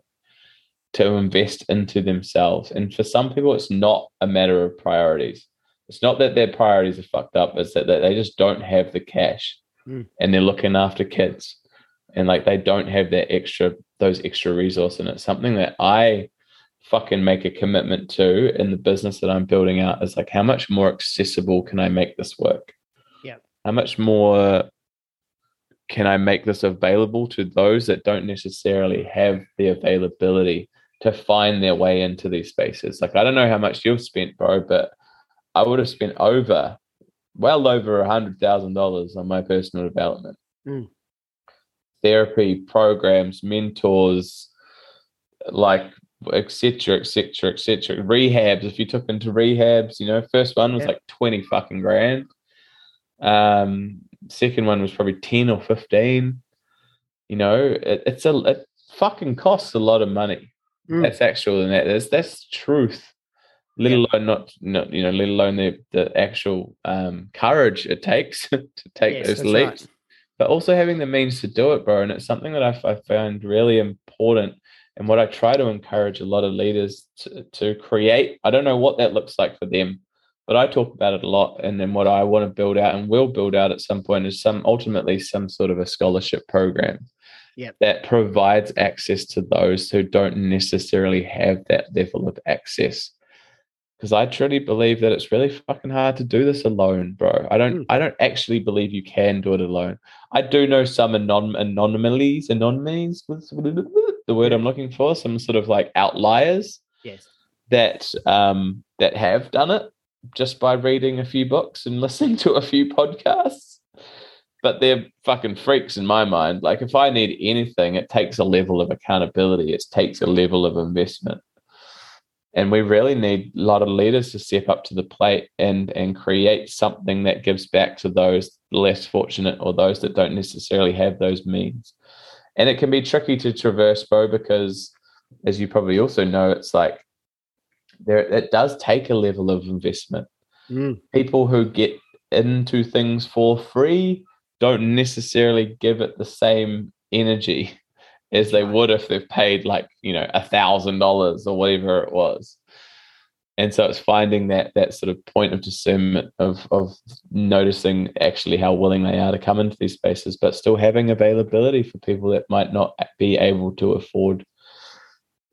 Speaker 2: to invest into themselves. And for some people, it's not a matter of priorities. It's not that their priorities are fucked up, it's that, that they just don't have the cash mm. and they're looking after kids and like they don't have that extra those extra resources and it's something that i fucking make a commitment to in the business that i'm building out is like how much more accessible can i make this work?
Speaker 1: Yeah.
Speaker 2: How much more can i make this available to those that don't necessarily have the availability to find their way into these spaces? Like i don't know how much you've spent bro but i would have spent over well over a hundred thousand dollars on my personal development. Mm. Therapy programs, mentors, like etc. etc. etc. Rehabs. If you took into rehabs, you know, first one was yeah. like twenty fucking grand. Um, second one was probably ten or fifteen. You know, it, it's a it fucking costs a lot of money. Mm. That's actual and that that's that's truth. Let yeah. alone not, not you know, let alone the the actual um, courage it takes to take yes, those leaps. Right but also having the means to do it, bro. And it's something that I, I found really important. And what I try to encourage a lot of leaders to, to create, I don't know what that looks like for them, but I talk about it a lot. And then what I want to build out and will build out at some point is some ultimately some sort of a scholarship program
Speaker 1: yep.
Speaker 2: that provides access to those who don't necessarily have that level of access because I truly believe that it's really fucking hard to do this alone, bro. I don't mm. I don't actually believe you can do it alone. I do know some anon- anomalies, anomalies, the word I'm looking for, some sort of like outliers.
Speaker 1: Yes.
Speaker 2: That um that have done it just by reading a few books and listening to a few podcasts. But they're fucking freaks in my mind. Like if I need anything, it takes a level of accountability. It takes a level of investment and we really need a lot of leaders to step up to the plate and and create something that gives back to those less fortunate or those that don't necessarily have those means. And it can be tricky to traverse bro because as you probably also know it's like there it does take a level of investment. Mm. people who get into things for free don't necessarily give it the same energy as they would if they've paid like you know a thousand dollars or whatever it was. And so it's finding that that sort of point of discernment of of noticing actually how willing they are to come into these spaces but still having availability for people that might not be able to afford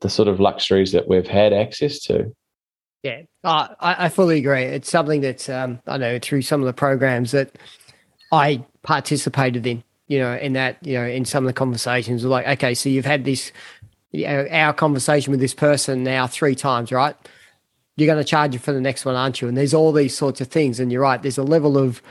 Speaker 2: the sort of luxuries that we've had access to.
Speaker 1: Yeah. I, I fully agree. It's something that um, i know through some of the programs that i participated in you know, in that, you know, in some of the conversations, like, okay, so you've had this, you know, our conversation with this person now three times, right? You're going to charge you for the next one, aren't you? And there's all these sorts of things. And you're right, there's a level of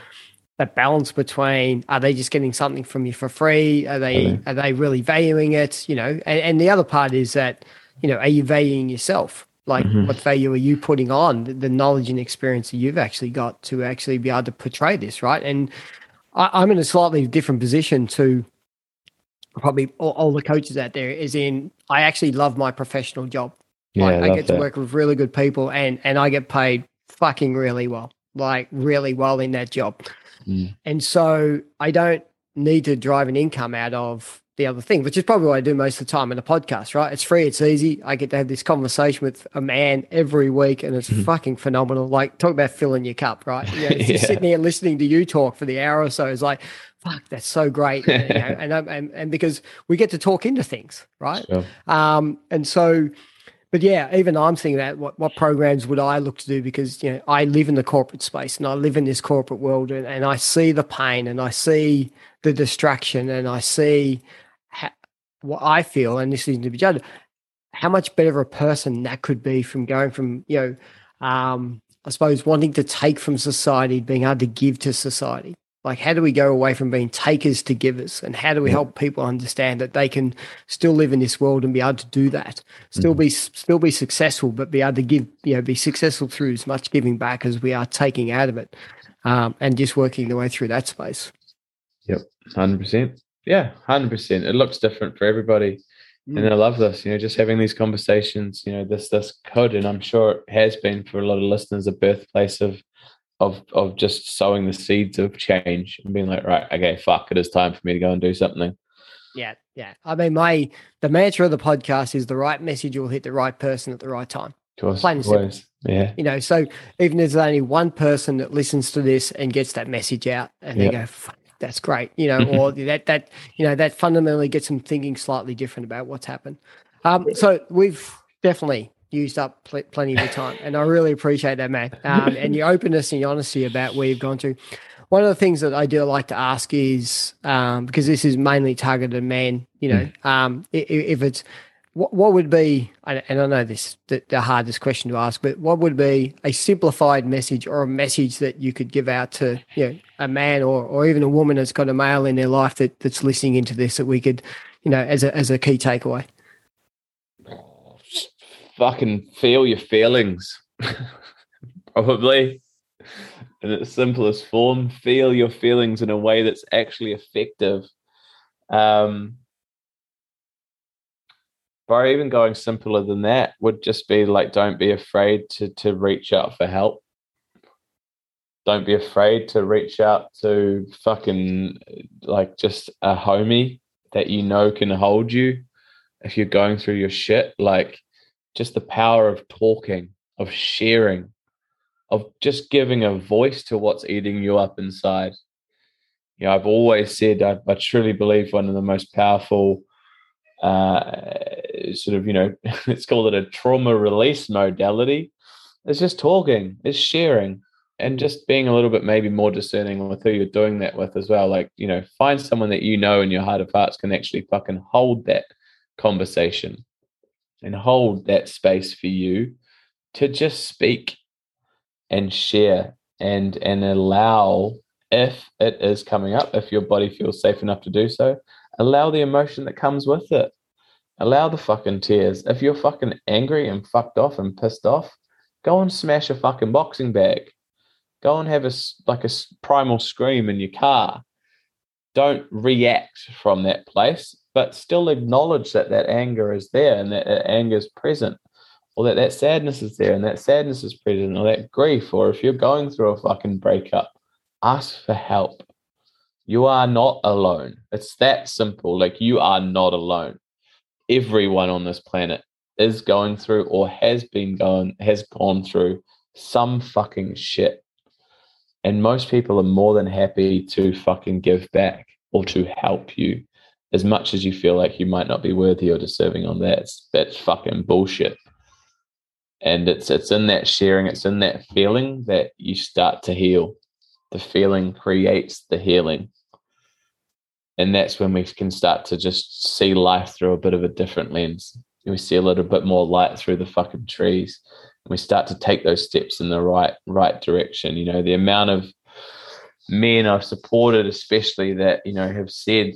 Speaker 1: that balance between are they just getting something from you for free? Are they mm-hmm. are they really valuing it? You know, and, and the other part is that, you know, are you valuing yourself? Like, mm-hmm. what value are you putting on the, the, knowledge and experience that you've actually got to actually be able to portray this, right? And I, am in a slightly different position to probably all, all, the coaches out there. Is in I actually love my professional job.
Speaker 2: Yeah,
Speaker 1: like,
Speaker 2: I,
Speaker 1: I get
Speaker 2: that.
Speaker 1: to work with really good people, and and I get paid fucking really well, like really well in that job.
Speaker 2: Mm.
Speaker 1: And so I don't need to drive an income out of the other thing, which is probably what I do most of the time in a podcast, right? It's free, it's easy. I get to have this conversation with a man every week, and it's mm-hmm. fucking phenomenal. Like, talk about filling your cup, right? You know, yeah. sitting here listening to you talk for the hour or so is like, fuck, that's so great. you know, and, and, and because we get to talk into things, right? Sure. Um, and so, but yeah, even I'm thinking about what, what programs would I look to do because you know I live in the corporate space and I live in this corporate world and, and I see the pain and I see the distraction and I see what I feel, and this is to be judged, how much better a person that could be from going from, you know, um, I suppose wanting to take from society, being able to give to society. Like, how do we go away from being takers to givers? And how do we help people understand that they can still live in this world and be able to do that, still mm-hmm. be still be successful, but be able to give, you know, be successful through as much giving back as we are taking out of it, um, and just working the way through that space.
Speaker 2: Yep, hundred percent. Yeah, hundred percent. It looks different for everybody, mm. and I love this. You know, just having these conversations. You know, this this could, and I'm sure it has been for a lot of listeners, a birthplace of of of just sowing the seeds of change and being like, right, okay, fuck, it is time for me to go and do something.
Speaker 1: Yeah, yeah. I mean, my the mantra of the podcast is the right message will hit the right person at the right time.
Speaker 2: Of course, Plain and simple. Yeah.
Speaker 1: You know, so even if there's only one person that listens to this and gets that message out, and yep. they go, that's great, you know, or that that you know that fundamentally gets them thinking slightly different about what's happened. Um, so we've definitely used up pl- plenty of your time, and I really appreciate that, man, um, and your openness and your honesty about where you've gone to. One of the things that I do like to ask is um, because this is mainly targeted men, you know, mm. um, if, if it's what, what would be, and I know this the, the, hardest question to ask, but what would be a simplified message or a message that you could give out to you know, a man or, or even a woman that's got a male in their life that, that's listening into this that we could, you know, as a as a key takeaway?
Speaker 2: Fucking feel your feelings, probably in its simplest form. Feel your feelings in a way that's actually effective. Um, or even going simpler than that would just be like don't be afraid to to reach out for help. Don't be afraid to reach out to fucking like just a homie that you know can hold you if you're going through your shit. Like just the power of talking of sharing of just giving a voice to what's eating you up inside. You know i've always said i, I truly believe one of the most powerful uh, sort of, you know, let's call it a trauma release modality. It's just talking, it's sharing, and just being a little bit maybe more discerning with who you're doing that with as well. Like, you know, find someone that you know in your heart of hearts can actually fucking hold that conversation and hold that space for you to just speak and share and and allow if it is coming up if your body feels safe enough to do so allow the emotion that comes with it. Allow the fucking tears. If you're fucking angry and fucked off and pissed off, go and smash a fucking boxing bag. Go and have a like a primal scream in your car. Don't react from that place, but still acknowledge that that anger is there and that, that anger is present, or that that sadness is there and that sadness is present, or that grief, or if you're going through a fucking breakup, ask for help you are not alone. It's that simple. Like you are not alone. Everyone on this planet is going through or has been going has gone through some fucking shit. And most people are more than happy to fucking give back or to help you as much as you feel like you might not be worthy or deserving on that. It's, that's fucking bullshit. And it's it's in that sharing, it's in that feeling that you start to heal. The feeling creates the healing and that's when we can start to just see life through a bit of a different lens. We see a little bit more light through the fucking trees, and we start to take those steps in the right right direction. You know, the amount of men I've supported, especially that you know have said,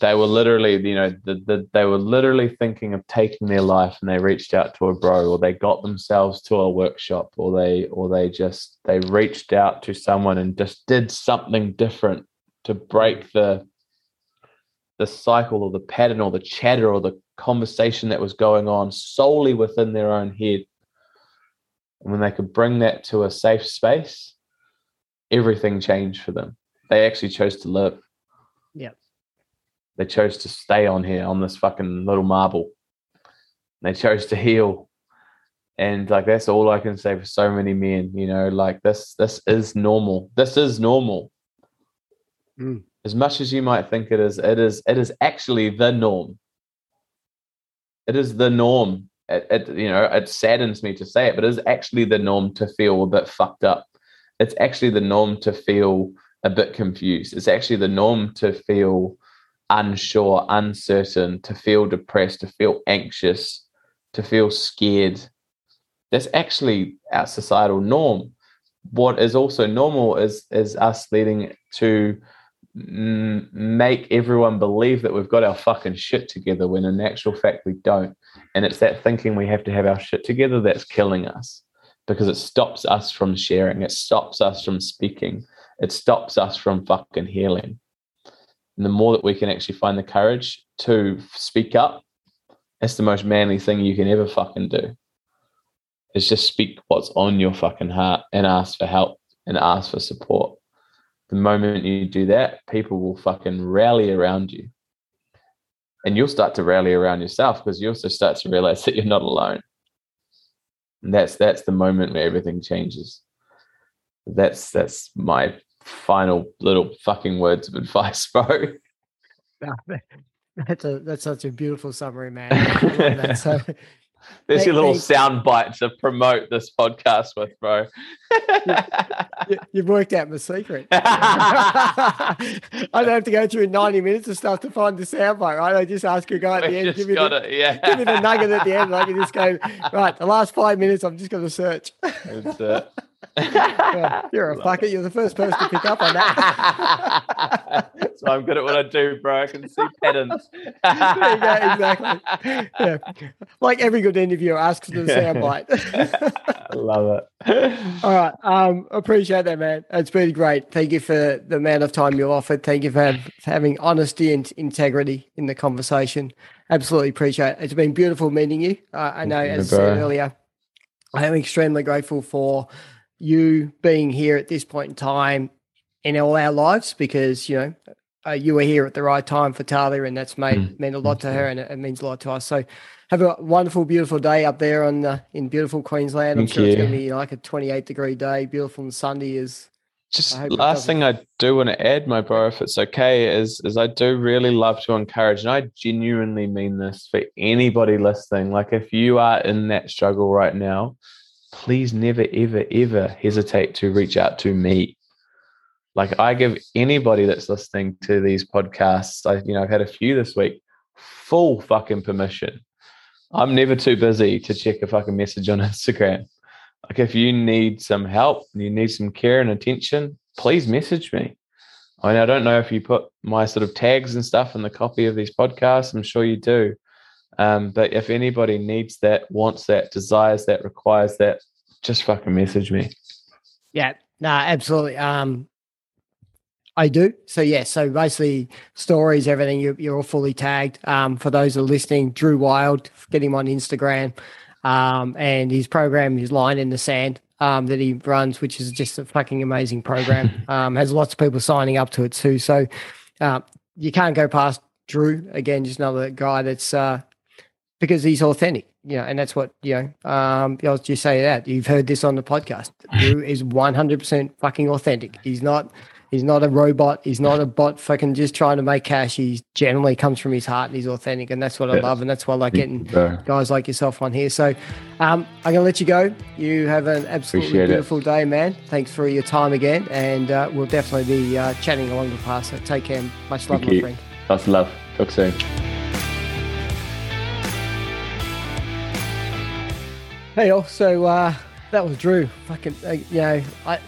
Speaker 2: they were literally, you know, the, the, they were literally thinking of taking their life, and they reached out to a bro, or they got themselves to a workshop, or they, or they just they reached out to someone and just did something different to break the the cycle or the pattern or the chatter or the conversation that was going on solely within their own head. And when they could bring that to a safe space, everything changed for them. They actually chose to live.
Speaker 1: Yeah.
Speaker 2: They chose to stay on here on this fucking little marble. They chose to heal. And like that's all I can say for so many men, you know, like this this is normal. This is normal.
Speaker 1: Mm.
Speaker 2: As much as you might think it is, it is it is actually the norm. It is the norm. It, it you know, it saddens me to say it, but it is actually the norm to feel a bit fucked up. It's actually the norm to feel a bit confused. It's actually the norm to feel unsure, uncertain, to feel depressed, to feel anxious, to feel scared. That's actually our societal norm. What is also normal is is us leading to make everyone believe that we've got our fucking shit together when in actual fact we don't. And it's that thinking we have to have our shit together that's killing us because it stops us from sharing, it stops us from speaking, it stops us from fucking healing. And the more that we can actually find the courage to speak up, that's the most manly thing you can ever fucking do. Is just speak what's on your fucking heart and ask for help and ask for support. The moment you do that, people will fucking rally around you. And you'll start to rally around yourself because you also start to realize that you're not alone. And that's that's the moment where everything changes. That's that's my final little fucking words of advice, bro.
Speaker 1: That's a that's such a beautiful summary, man. That. So
Speaker 2: There's your little
Speaker 1: hey.
Speaker 2: sound bite to promote this podcast with, bro.
Speaker 1: you, you've worked out my secret. I don't have to go through 90 minutes of stuff to find the soundbite, right? I just ask a guy at the
Speaker 2: We
Speaker 1: end, give me, the.
Speaker 2: Yeah.
Speaker 1: give me the nugget at the end, and I can just go, right, the last five minutes, I'm just going to search.
Speaker 2: That's it.
Speaker 1: Yeah, You're a fucker. You're the first person to pick up on that.
Speaker 2: so I'm good at what I do, bro. I can see patterns.
Speaker 1: go, exactly. Yeah. Like every good interviewer asks for the soundbite.
Speaker 2: I love it.
Speaker 1: All right. Um, appreciate that, man. It's been great. Thank you for the amount of time you offered. Thank you for, have, for having honesty and integrity in the conversation. Absolutely appreciate it. It's been beautiful meeting you. Uh, I know, as I said earlier, I am extremely grateful for you being here at this point in time in all our lives because, you know, uh, you were here at the right time for Talia, and that's made
Speaker 2: Mm,
Speaker 1: meant a lot to her, and it, it means a lot to us. So, have a wonderful, beautiful day up there on uh, in beautiful Queensland. I'm
Speaker 2: Thank
Speaker 1: sure it's going to be like a 28 degree day. Beautiful and Sunday is
Speaker 2: Just
Speaker 1: I hope it
Speaker 2: last thing I do want to add, my bro, if it's okay, is is I do really love to encourage, and I genuinely mean this for anybody listening. Like if you are in that struggle right now, please never, ever, ever hesitate to reach out to me. Like I give anybody that's listening to these podcasts, I you know, I've had a few this week, full fucking permission. I'm never too busy to check a fucking message on Instagram. Like if you need some help, you need some care and attention, please message me. I mean, I don't know if you put my sort of tags and stuff in the copy of these podcasts. I'm sure you do. Um, but if anybody needs that, wants that, desires that, requires that, just fucking message me.
Speaker 1: Yeah, no, absolutely. Um, I do. So yeah, so basically stories, everything you're, you're all fully tagged. Um, for those who are listening, Drew Wild, get him on Instagram, um, and his program is Line in the Sand, um, that he runs, which is just a fucking amazing program. um, has lots of people signing up to it too. So, uh, you can't go past Drew again. Just another guy that's uh, because he's authentic, you know, and that's what you know. Um, I'll just say that you've heard this on the podcast. Drew is one hundred percent fucking authentic. He's not. He's not a robot. He's not a bot fucking just trying to make cash. He generally comes from his heart and he's authentic. And that's what I love. And that's why I like getting guys like yourself on here. So um, I'm going to let you go. You have an absolutely
Speaker 2: Appreciate it.
Speaker 1: beautiful day, man. Thanks for your time again. And uh, we'll definitely be uh, chatting along the path. So take care. Much love,
Speaker 2: Thank
Speaker 1: my
Speaker 2: you.
Speaker 1: friend.
Speaker 2: Lots of love. Talk soon.
Speaker 1: Hey, also, uh, that was Drew. Fucking, uh, you know, I,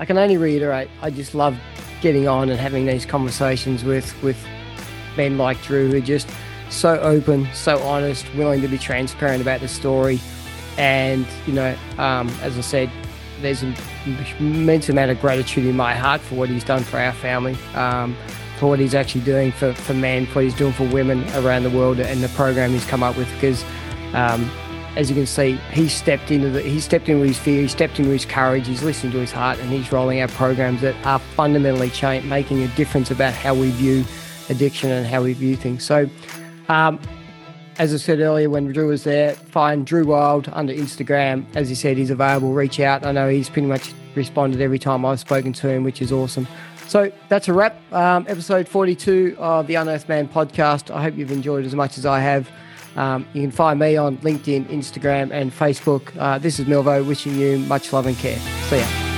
Speaker 1: I can only reiterate. I just love getting on and having these conversations with with men like Drew who are just so open, so honest, willing to be transparent about the story. And, you know, um, as I said, there's an immense amount of gratitude in my heart for what he's done for our family, um, for what he's actually doing for, for men, for what he's doing for women around the world, and the program he's come up with. Because, um, as you can see, he stepped into the, he stepped into his fear, he stepped into his courage, he's listening to his heart, and he's rolling out programs that are fundamentally change, making a difference about how we view addiction and how we view things. So, um, as I said earlier, when Drew was there, find Drew Wild under Instagram. As he said, he's available. Reach out. I know he's pretty much responded every time I've spoken to him, which is awesome. So that's a wrap. Um, episode 42 of the Unearthed Man podcast. I hope you've enjoyed as much as I have. Um, you can find me on LinkedIn, Instagram, and Facebook. Uh, this is Milvo wishing you much love and care. See ya.